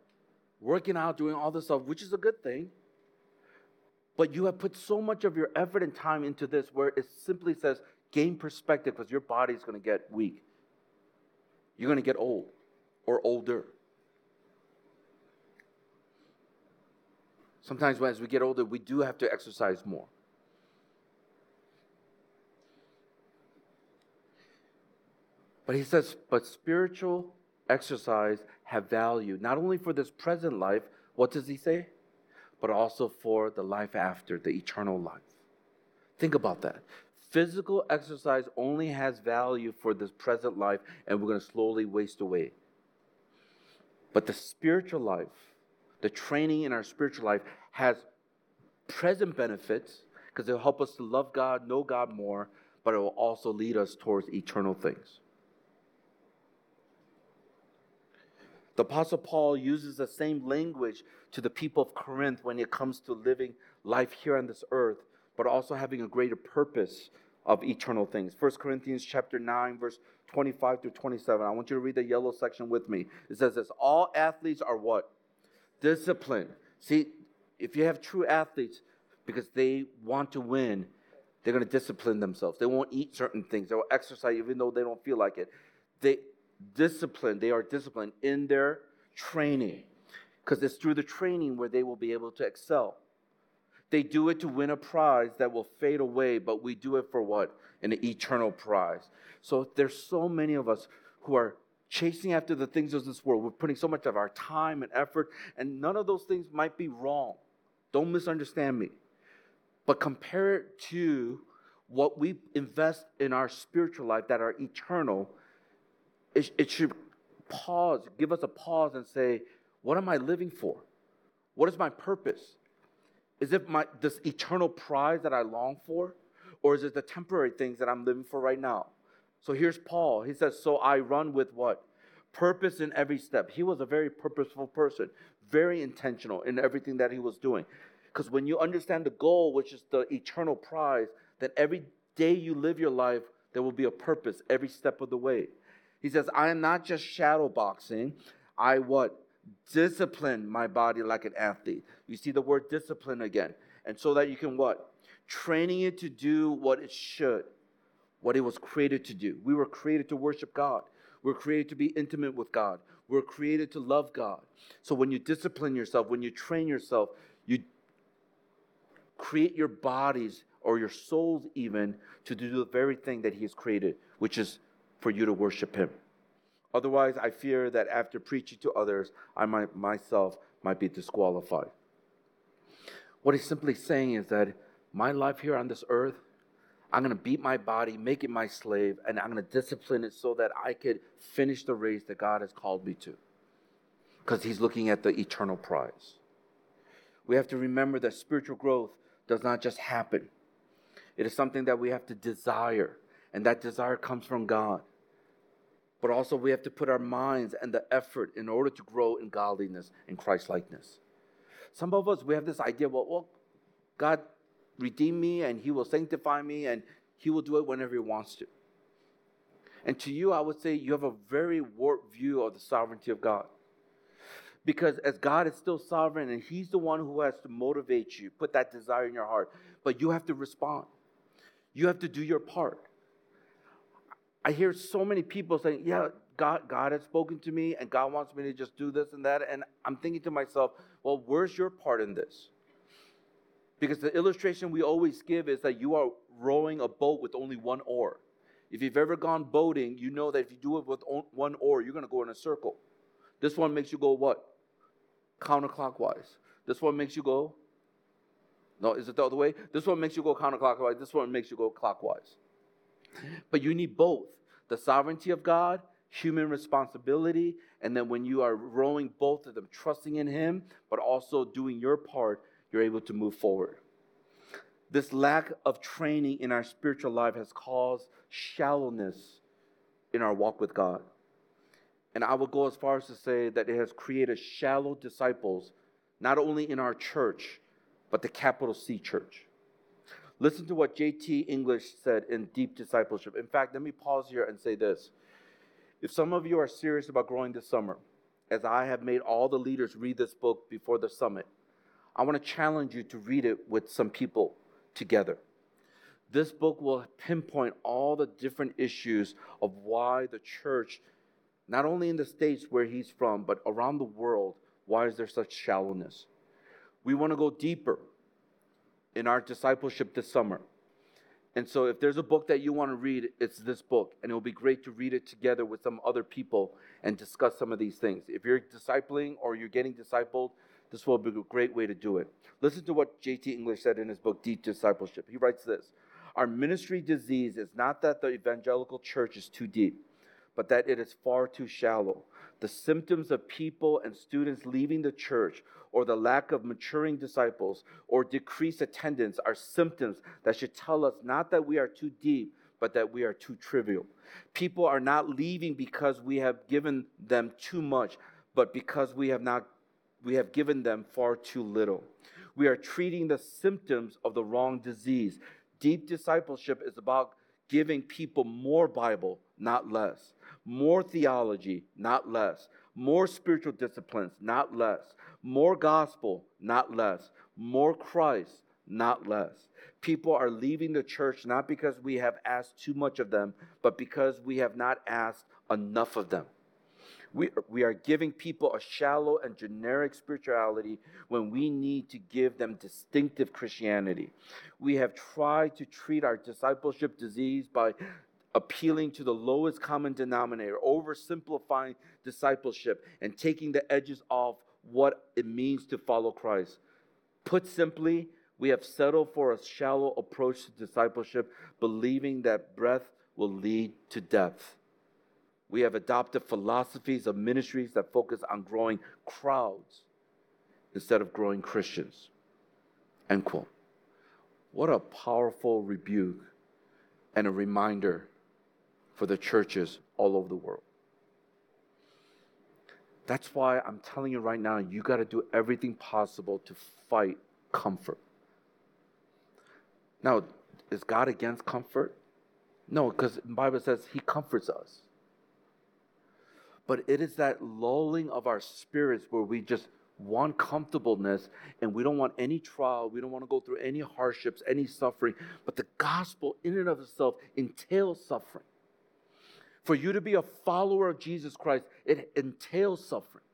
working out, doing all this stuff, which is a good thing. But you have put so much of your effort and time into this where it simply says, gain perspective because your body is going to get weak. You're going to get old or older. Sometimes, as we get older, we do have to exercise more. But he says, but spiritual exercise have value, not only for this present life, what does he say? But also for the life after, the eternal life. Think about that. Physical exercise only has value for this present life, and we're going to slowly waste away. But the spiritual life, the training in our spiritual life, has present benefits because it'll help us to love God, know God more, but it will also lead us towards eternal things. The Apostle Paul uses the same language to the people of Corinth when it comes to living life here on this earth, but also having a greater purpose of eternal things. 1 Corinthians chapter 9, verse 25 through 27. I want you to read the yellow section with me. It says this all athletes are what? Disciplined. See, if you have true athletes, because they want to win, they're going to discipline themselves. They won't eat certain things. They will exercise even though they don't feel like it. They disciplined. They are disciplined in their training because it's through the training where they will be able to excel. They do it to win a prize that will fade away, but we do it for what? An eternal prize. So there's so many of us who are chasing after the things of this world. We're putting so much of our time and effort, and none of those things might be wrong. Don't misunderstand me. But compare it to what we invest in our spiritual life that are eternal it, it should pause, give us a pause and say, what am I living for? What is my purpose? Is it my this eternal prize that I long for? Or is it the temporary things that I'm living for right now? So here's Paul. He says, So I run with what? Purpose in every step. He was a very purposeful person, very intentional in everything that he was doing. Because when you understand the goal, which is the eternal prize, then every day you live your life, there will be a purpose every step of the way. He says, I am not just shadow boxing. I what? Discipline my body like an athlete. You see the word discipline again. And so that you can what? Training it to do what it should, what it was created to do. We were created to worship God. We're created to be intimate with God. We're created to love God. So when you discipline yourself, when you train yourself, you create your bodies or your souls even to do the very thing that He has created, which is for you to worship Him. Otherwise, I fear that after preaching to others, I might myself might be disqualified. What he's simply saying is that my life here on this earth, I'm going to beat my body, make it my slave, and I'm going to discipline it so that I could finish the race that God has called me to. Because he's looking at the eternal prize. We have to remember that spiritual growth does not just happen, it is something that we have to desire and that desire comes from God. But also, we have to put our minds and the effort in order to grow in godliness and Christ likeness. Some of us, we have this idea well, well, God redeem me and He will sanctify me and He will do it whenever He wants to. And to you, I would say you have a very warped view of the sovereignty of God. Because as God is still sovereign and He's the one who has to motivate you, put that desire in your heart, but you have to respond. You have to do your part. I hear so many people saying, Yeah, God, God has spoken to me and God wants me to just do this and that. And I'm thinking to myself, Well, where's your part in this? Because the illustration we always give is that you are rowing a boat with only one oar. If you've ever gone boating, you know that if you do it with one oar, you're going to go in a circle. This one makes you go what? Counterclockwise. This one makes you go. No, is it the other way? This one makes you go counterclockwise. This one makes you go clockwise. But you need both the sovereignty of God, human responsibility, and then when you are rowing both of them, trusting in Him, but also doing your part, you're able to move forward. This lack of training in our spiritual life has caused shallowness in our walk with God. And I would go as far as to say that it has created shallow disciples, not only in our church, but the capital C church. Listen to what J.T. English said in Deep Discipleship. In fact, let me pause here and say this. If some of you are serious about growing this summer, as I have made all the leaders read this book before the summit, I want to challenge you to read it with some people together. This book will pinpoint all the different issues of why the church, not only in the States where he's from, but around the world, why is there such shallowness? We want to go deeper in our discipleship this summer. And so, if there's a book that you want to read, it's this book. And it will be great to read it together with some other people and discuss some of these things. If you're discipling or you're getting discipled, this will be a great way to do it. Listen to what J.T. English said in his book, Deep Discipleship. He writes this Our ministry disease is not that the evangelical church is too deep, but that it is far too shallow. The symptoms of people and students leaving the church or the lack of maturing disciples or decreased attendance are symptoms that should tell us not that we are too deep, but that we are too trivial. People are not leaving because we have given them too much, but because we have not we have given them far too little. We are treating the symptoms of the wrong disease. Deep discipleship is about giving people more Bible, not less, more theology, not less, more spiritual disciplines, not less, more gospel, not less, more Christ, not less. People are leaving the church not because we have asked too much of them, but because we have not asked enough of them. We, we are giving people a shallow and generic spirituality when we need to give them distinctive Christianity. We have tried to treat our discipleship disease by appealing to the lowest common denominator, oversimplifying discipleship, and taking the edges off what it means to follow Christ. Put simply, we have settled for a shallow approach to discipleship, believing that breadth will lead to depth. We have adopted philosophies of ministries that focus on growing crowds instead of growing Christians. End quote. What a powerful rebuke and a reminder for the churches all over the world. That's why I'm telling you right now, you got to do everything possible to fight comfort. Now, is God against comfort? No, because the Bible says He comforts us. But it is that lulling of our spirits where we just want comfortableness and we don't want any trial, we don't want to go through any hardships, any suffering. But the gospel, in and of itself, entails suffering. For you to be a follower of Jesus Christ, it entails suffering.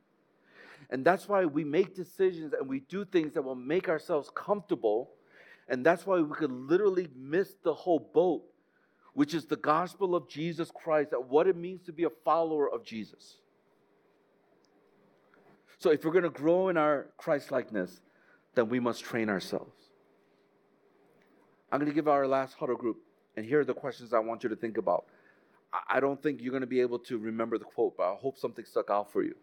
And that's why we make decisions and we do things that will make ourselves comfortable. And that's why we could literally miss the whole boat, which is the gospel of Jesus Christ, that what it means to be a follower of Jesus. So if we're going to grow in our Christ likeness, then we must train ourselves. I'm going to give our last huddle group, and here are the questions I want you to think about. I don't think you're going to be able to remember the quote, but I hope something stuck out for you.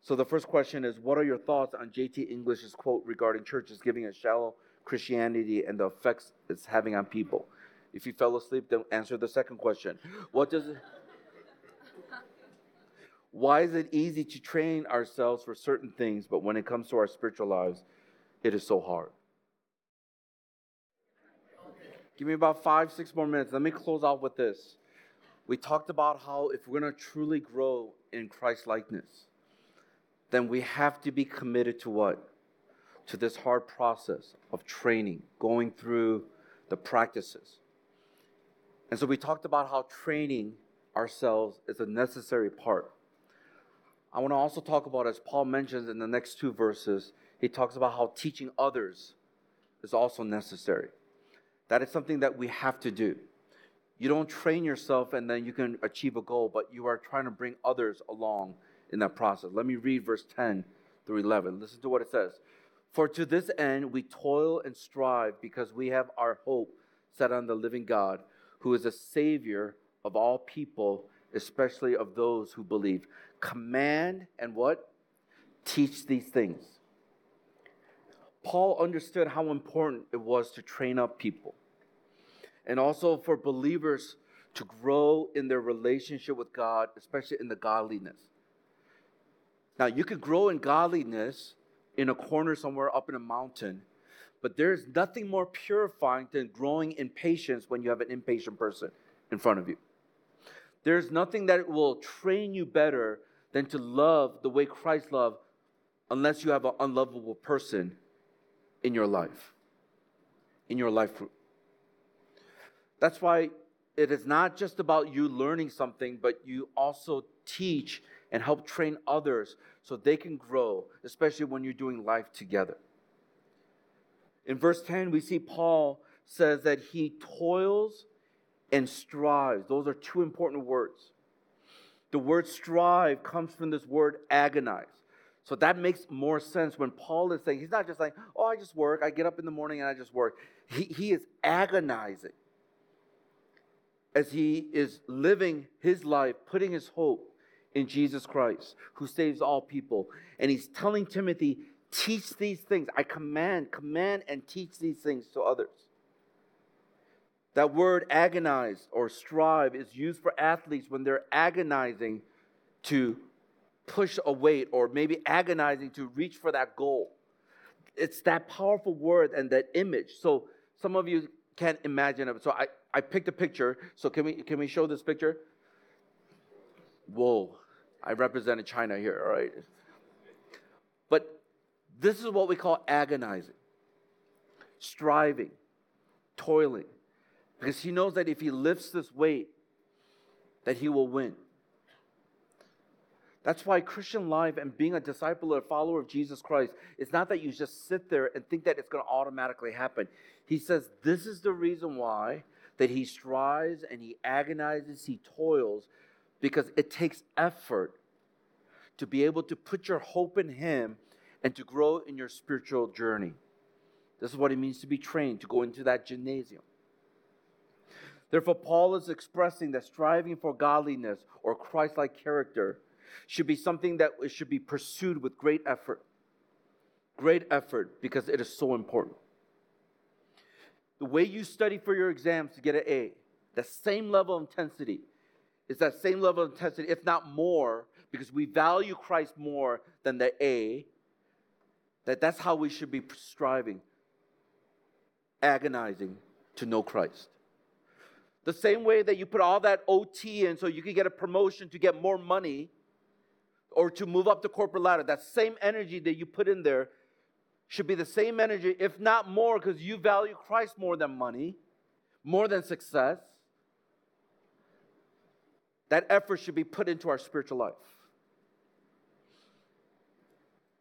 So the first question is What are your thoughts on J.T. English's quote regarding churches giving a shallow Christianity and the effects it's having on people? If you fell asleep, then answer the second question. What does it. Why is it easy to train ourselves for certain things, but when it comes to our spiritual lives, it is so hard? Give me about five, six more minutes. Let me close out with this we talked about how if we're going to truly grow in Christ likeness, then we have to be committed to what? To this hard process of training, going through the practices. And so we talked about how training ourselves is a necessary part. I want to also talk about, as Paul mentions in the next two verses, he talks about how teaching others is also necessary. That is something that we have to do. You don't train yourself and then you can achieve a goal, but you are trying to bring others along in that process. Let me read verse 10 through 11. Listen to what it says. For to this end we toil and strive because we have our hope set on the living God, who is a Savior of all people, especially of those who believe. Command and what? Teach these things. Paul understood how important it was to train up people and also for believers to grow in their relationship with God, especially in the godliness. Now, you could grow in godliness in a corner somewhere up in a mountain, but there's nothing more purifying than growing in patience when you have an impatient person in front of you. There's nothing that will train you better than to love the way Christ loved, unless you have an unlovable person in your life, in your life group. That's why it is not just about you learning something, but you also teach and help train others so they can grow, especially when you're doing life together. In verse 10, we see Paul says that he toils and strives. Those are two important words. The word strive comes from this word agonize. So that makes more sense when Paul is saying, he's not just like, oh, I just work, I get up in the morning and I just work. He, he is agonizing as he is living his life, putting his hope in Jesus Christ, who saves all people. And he's telling Timothy, teach these things. I command, command, and teach these things to others. That word agonize or strive is used for athletes when they're agonizing to push a weight or maybe agonizing to reach for that goal. It's that powerful word and that image. So some of you can't imagine it. So I, I picked a picture. So can we can we show this picture? Whoa. I represented China here, all right? But this is what we call agonizing, striving, toiling. Because he knows that if he lifts this weight, that he will win. That's why Christian life and being a disciple or follower of Jesus Christ is not that you just sit there and think that it's going to automatically happen. He says this is the reason why that he strives and he agonizes, he toils because it takes effort to be able to put your hope in him and to grow in your spiritual journey. This is what it means to be trained, to go into that gymnasium. Therefore, Paul is expressing that striving for godliness or Christ like character should be something that should be pursued with great effort. Great effort because it is so important. The way you study for your exams to get an A, the same level of intensity, is that same level of intensity, if not more, because we value Christ more than the A, that that's how we should be striving, agonizing to know Christ. The same way that you put all that OT in so you can get a promotion to get more money or to move up the corporate ladder, that same energy that you put in there should be the same energy, if not more, because you value Christ more than money, more than success. That effort should be put into our spiritual life.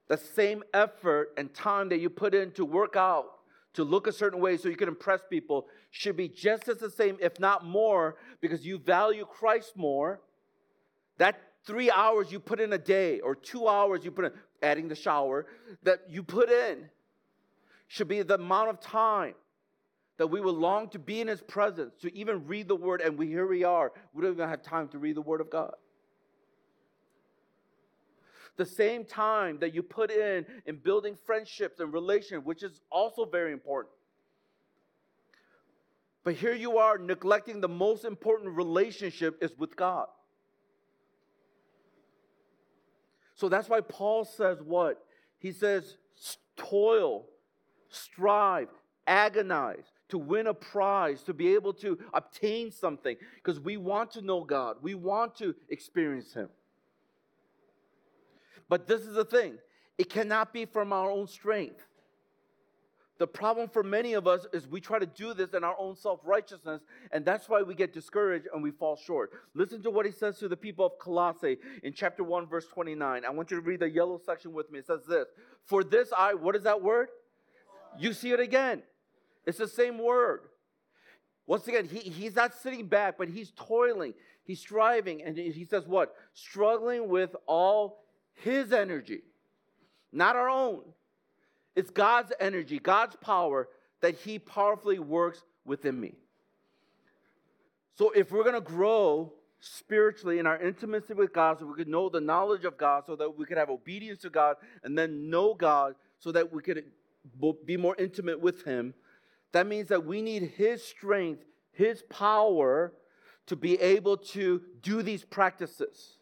The same effort and time that you put in to work out, to look a certain way so you can impress people, should be just as the same, if not more, because you value Christ more. That three hours you put in a day or two hours you put in, adding the shower, that you put in should be the amount of time that we will long to be in His presence, to even read the Word, and we, here we are. We don't even have time to read the Word of God. The same time that you put in in building friendships and relationships, which is also very important. But here you are neglecting the most important relationship is with God. So that's why Paul says what? He says, toil, strive, agonize to win a prize, to be able to obtain something, because we want to know God. We want to experience Him. But this is the thing it cannot be from our own strength. The problem for many of us is we try to do this in our own self righteousness, and that's why we get discouraged and we fall short. Listen to what he says to the people of Colossae in chapter 1, verse 29. I want you to read the yellow section with me. It says this For this I, what is that word? You see it again. It's the same word. Once again, he, he's not sitting back, but he's toiling, he's striving, and he says what? Struggling with all his energy, not our own it's God's energy, God's power that He powerfully works within me. So if we're going to grow spiritually in our intimacy with God, so we could know the knowledge of God, so that we could have obedience to God, and then know God, so that we could be more intimate with Him, that means that we need His strength, His power to be able to do these practices.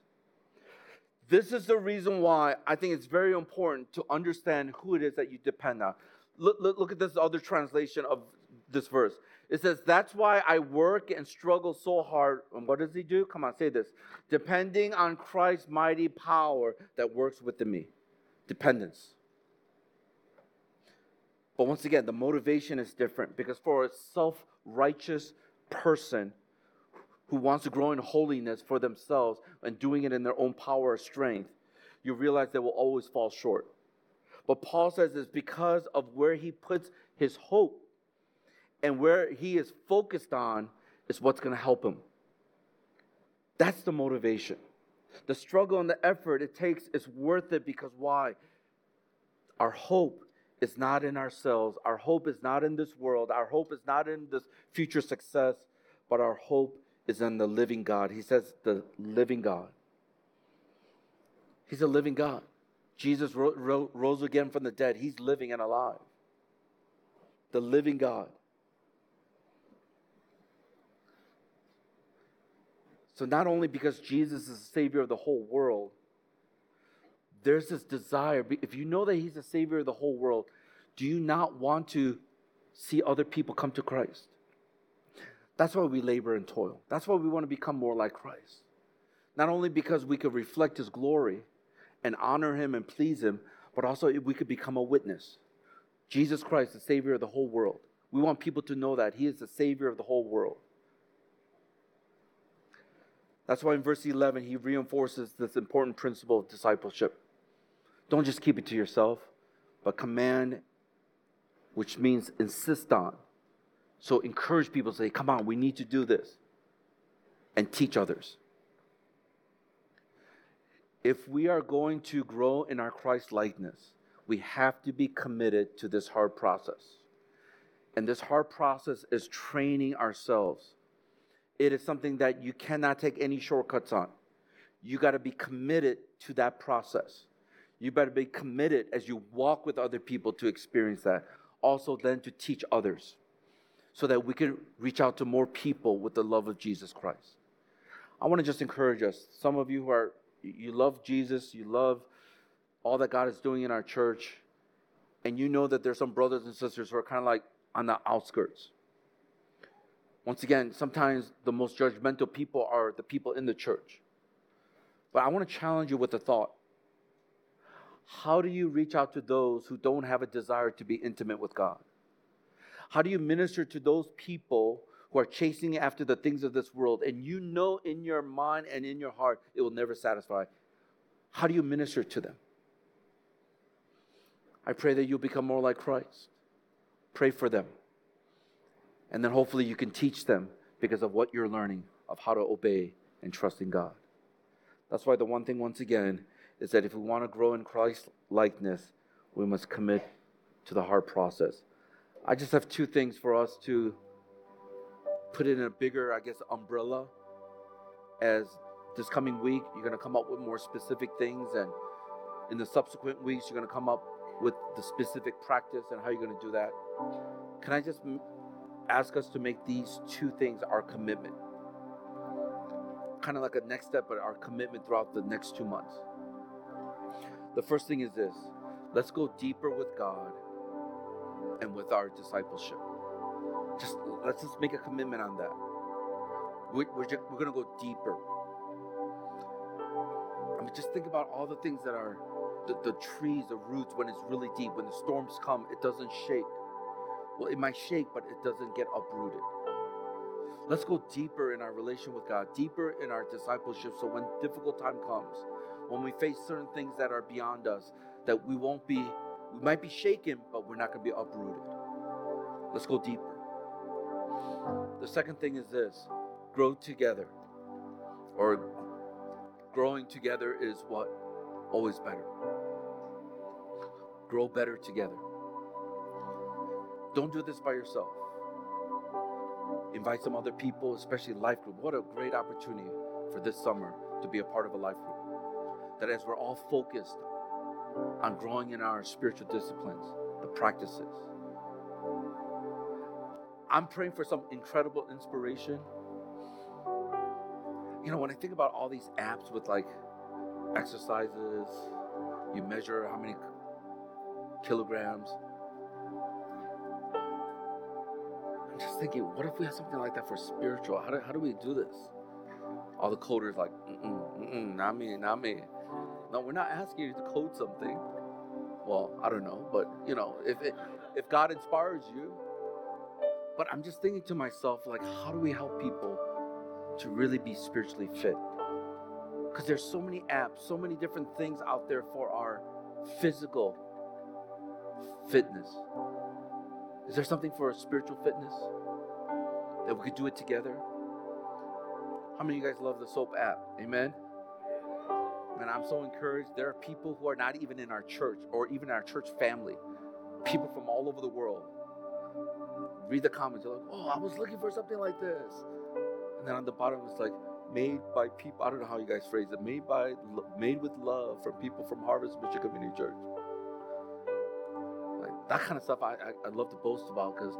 This is the reason why I think it's very important to understand who it is that you depend on. Look, look, look at this other translation of this verse. It says, That's why I work and struggle so hard. And what does he do? Come on, say this. Depending on Christ's mighty power that works within me. Dependence. But once again, the motivation is different because for a self righteous person who wants to grow in holiness for themselves and doing it in their own power or strength, you realize they will always fall short. But Paul says it's because of where he puts his hope and where he is focused on is what's going to help him. That's the motivation. The struggle and the effort it takes is worth it because why? Our hope is not in ourselves. Our hope is not in this world. Our hope is not in this future success, but our hope is in the living God. He says, the living God. He's a living God. Jesus ro- ro- rose again from the dead. He's living and alive. The living God. So, not only because Jesus is the Savior of the whole world, there's this desire. If you know that He's the Savior of the whole world, do you not want to see other people come to Christ? That's why we labor and toil. That's why we want to become more like Christ. Not only because we could reflect His glory and honor Him and please Him, but also we could become a witness. Jesus Christ, the Savior of the whole world. We want people to know that He is the Savior of the whole world. That's why in verse 11, he reinforces this important principle of discipleship. Don't just keep it to yourself, but command, which means insist on. So encourage people to say, come on, we need to do this, and teach others. If we are going to grow in our Christ likeness, we have to be committed to this hard process. And this hard process is training ourselves it is something that you cannot take any shortcuts on. You got to be committed to that process. You better be committed as you walk with other people to experience that. Also, then to teach others so that we can reach out to more people with the love of Jesus Christ. I want to just encourage us. Some of you who are, you love Jesus, you love all that God is doing in our church, and you know that there's some brothers and sisters who are kind of like on the outskirts. Once again, sometimes the most judgmental people are the people in the church. But I want to challenge you with a thought. How do you reach out to those who don't have a desire to be intimate with God? How do you minister to those people who are chasing after the things of this world and you know in your mind and in your heart it will never satisfy? How do you minister to them? I pray that you'll become more like Christ. Pray for them. And then hopefully you can teach them because of what you're learning of how to obey and trust in God. That's why the one thing, once again, is that if we want to grow in Christ likeness, we must commit to the hard process. I just have two things for us to put in a bigger, I guess, umbrella. As this coming week, you're going to come up with more specific things, and in the subsequent weeks, you're going to come up with the specific practice and how you're going to do that. Can I just ask us to make these two things our commitment. Kind of like a next step, but our commitment throughout the next two months. The first thing is this let's go deeper with God and with our discipleship. Just let's just make a commitment on that. We're, we're, just, we're to go deeper. I mean, just think about all the things that are the, the trees, the roots, when it's really deep, when the storms come, it doesn't shake well, it might shake, but it doesn't get uprooted. Let's go deeper in our relation with God, deeper in our discipleship, so when difficult time comes, when we face certain things that are beyond us, that we won't be, we might be shaken, but we're not going to be uprooted. Let's go deeper. The second thing is this grow together. Or growing together is what? Always better. Grow better together. Don't do this by yourself. Invite some other people, especially life group. What a great opportunity for this summer to be a part of a life group. That as we're all focused on growing in our spiritual disciplines, the practices. I'm praying for some incredible inspiration. You know, when I think about all these apps with like exercises, you measure how many kilograms, I'm just thinking, what if we had something like that for spiritual? How do, how do we do this? All the coders like, mm-mm, mm-mm, not me, not me. No, we're not asking you to code something. Well, I don't know, but you know, if it, if God inspires you, but I'm just thinking to myself, like, how do we help people to really be spiritually fit. Because there's so many apps, so many different things out there for our physical fitness. Is there something for a spiritual fitness that we could do it together? How many of you guys love the soap app? Amen. And I'm so encouraged. There are people who are not even in our church or even our church family, people from all over the world. Read the comments. They're like, oh, I was looking for something like this. And then on the bottom, it's like, made by people. I don't know how you guys phrase it. Made by, made with love from people from Harvest Mission Community Church. Like that kind of stuff, I I, I love to boast about because,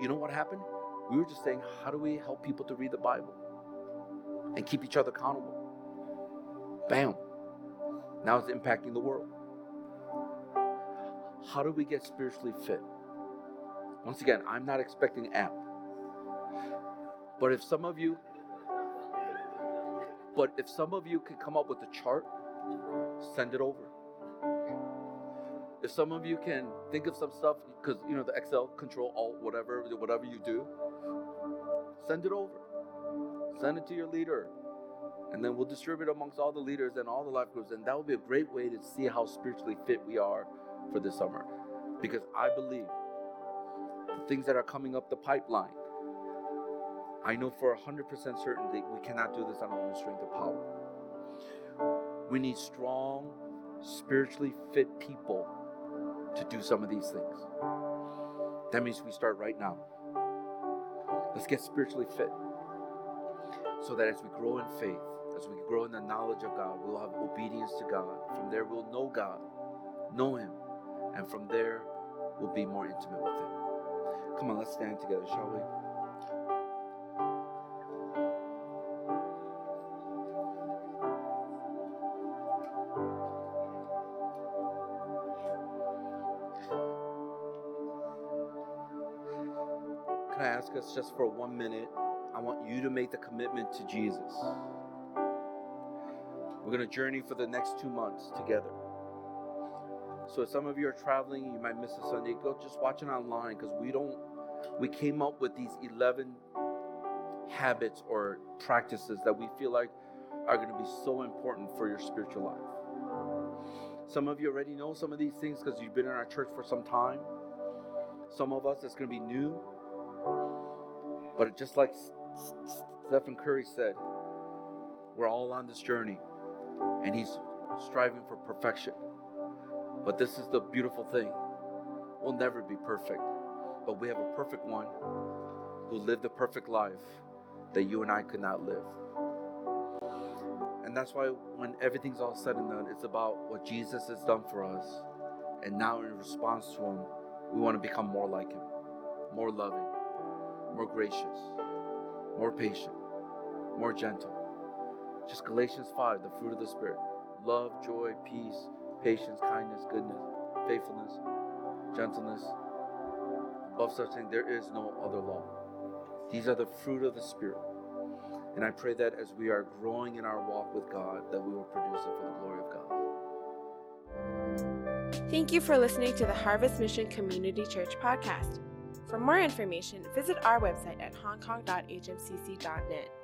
you know what happened? We were just saying, how do we help people to read the Bible and keep each other accountable? Bam. Now it's impacting the world. How do we get spiritually fit? Once again, I'm not expecting app. But if some of you but if some of you can come up with a chart, send it over. If some of you can think of some stuff, because you know the Excel control alt whatever whatever you do, send it over. Send it to your leader, and then we'll distribute amongst all the leaders and all the life groups, and that will be a great way to see how spiritually fit we are for this summer, because I believe the things that are coming up the pipeline I know for 100% certainty we cannot do this on our own strength or power. We need strong, spiritually fit people to do some of these things. That means we start right now. Let's get spiritually fit so that as we grow in faith, as we grow in the knowledge of God, we'll have obedience to God. From there, we'll know God, know Him, and from there, we'll be more intimate with Him. Come on, let's stand together, shall we? Can I ask us just for one minute. I want you to make the commitment to Jesus. We're going to journey for the next two months together. So if some of you are traveling, you might miss a Sunday, go just watch it online because we don't, we came up with these 11 habits or practices that we feel like are going to be so important for your spiritual life. Some of you already know some of these things because you've been in our church for some time. Some of us, it's going to be new. But just like Stephen Curry said, we're all on this journey, and he's striving for perfection. But this is the beautiful thing. We'll never be perfect, but we have a perfect one who lived a perfect life that you and I could not live. And that's why when everything's all said and done, it's about what Jesus has done for us. And now, in response to Him, we want to become more like Him, more loving, more gracious, more patient, more gentle. Just Galatians 5, the fruit of the Spirit love, joy, peace, patience, kindness, goodness, faithfulness, gentleness. Above such thing, there is no other law. These are the fruit of the Spirit. And I pray that as we are growing in our walk with God, that we will produce it for the glory of God. Thank you for listening to the Harvest Mission Community Church podcast. For more information, visit our website at hongkong.hmcc.net.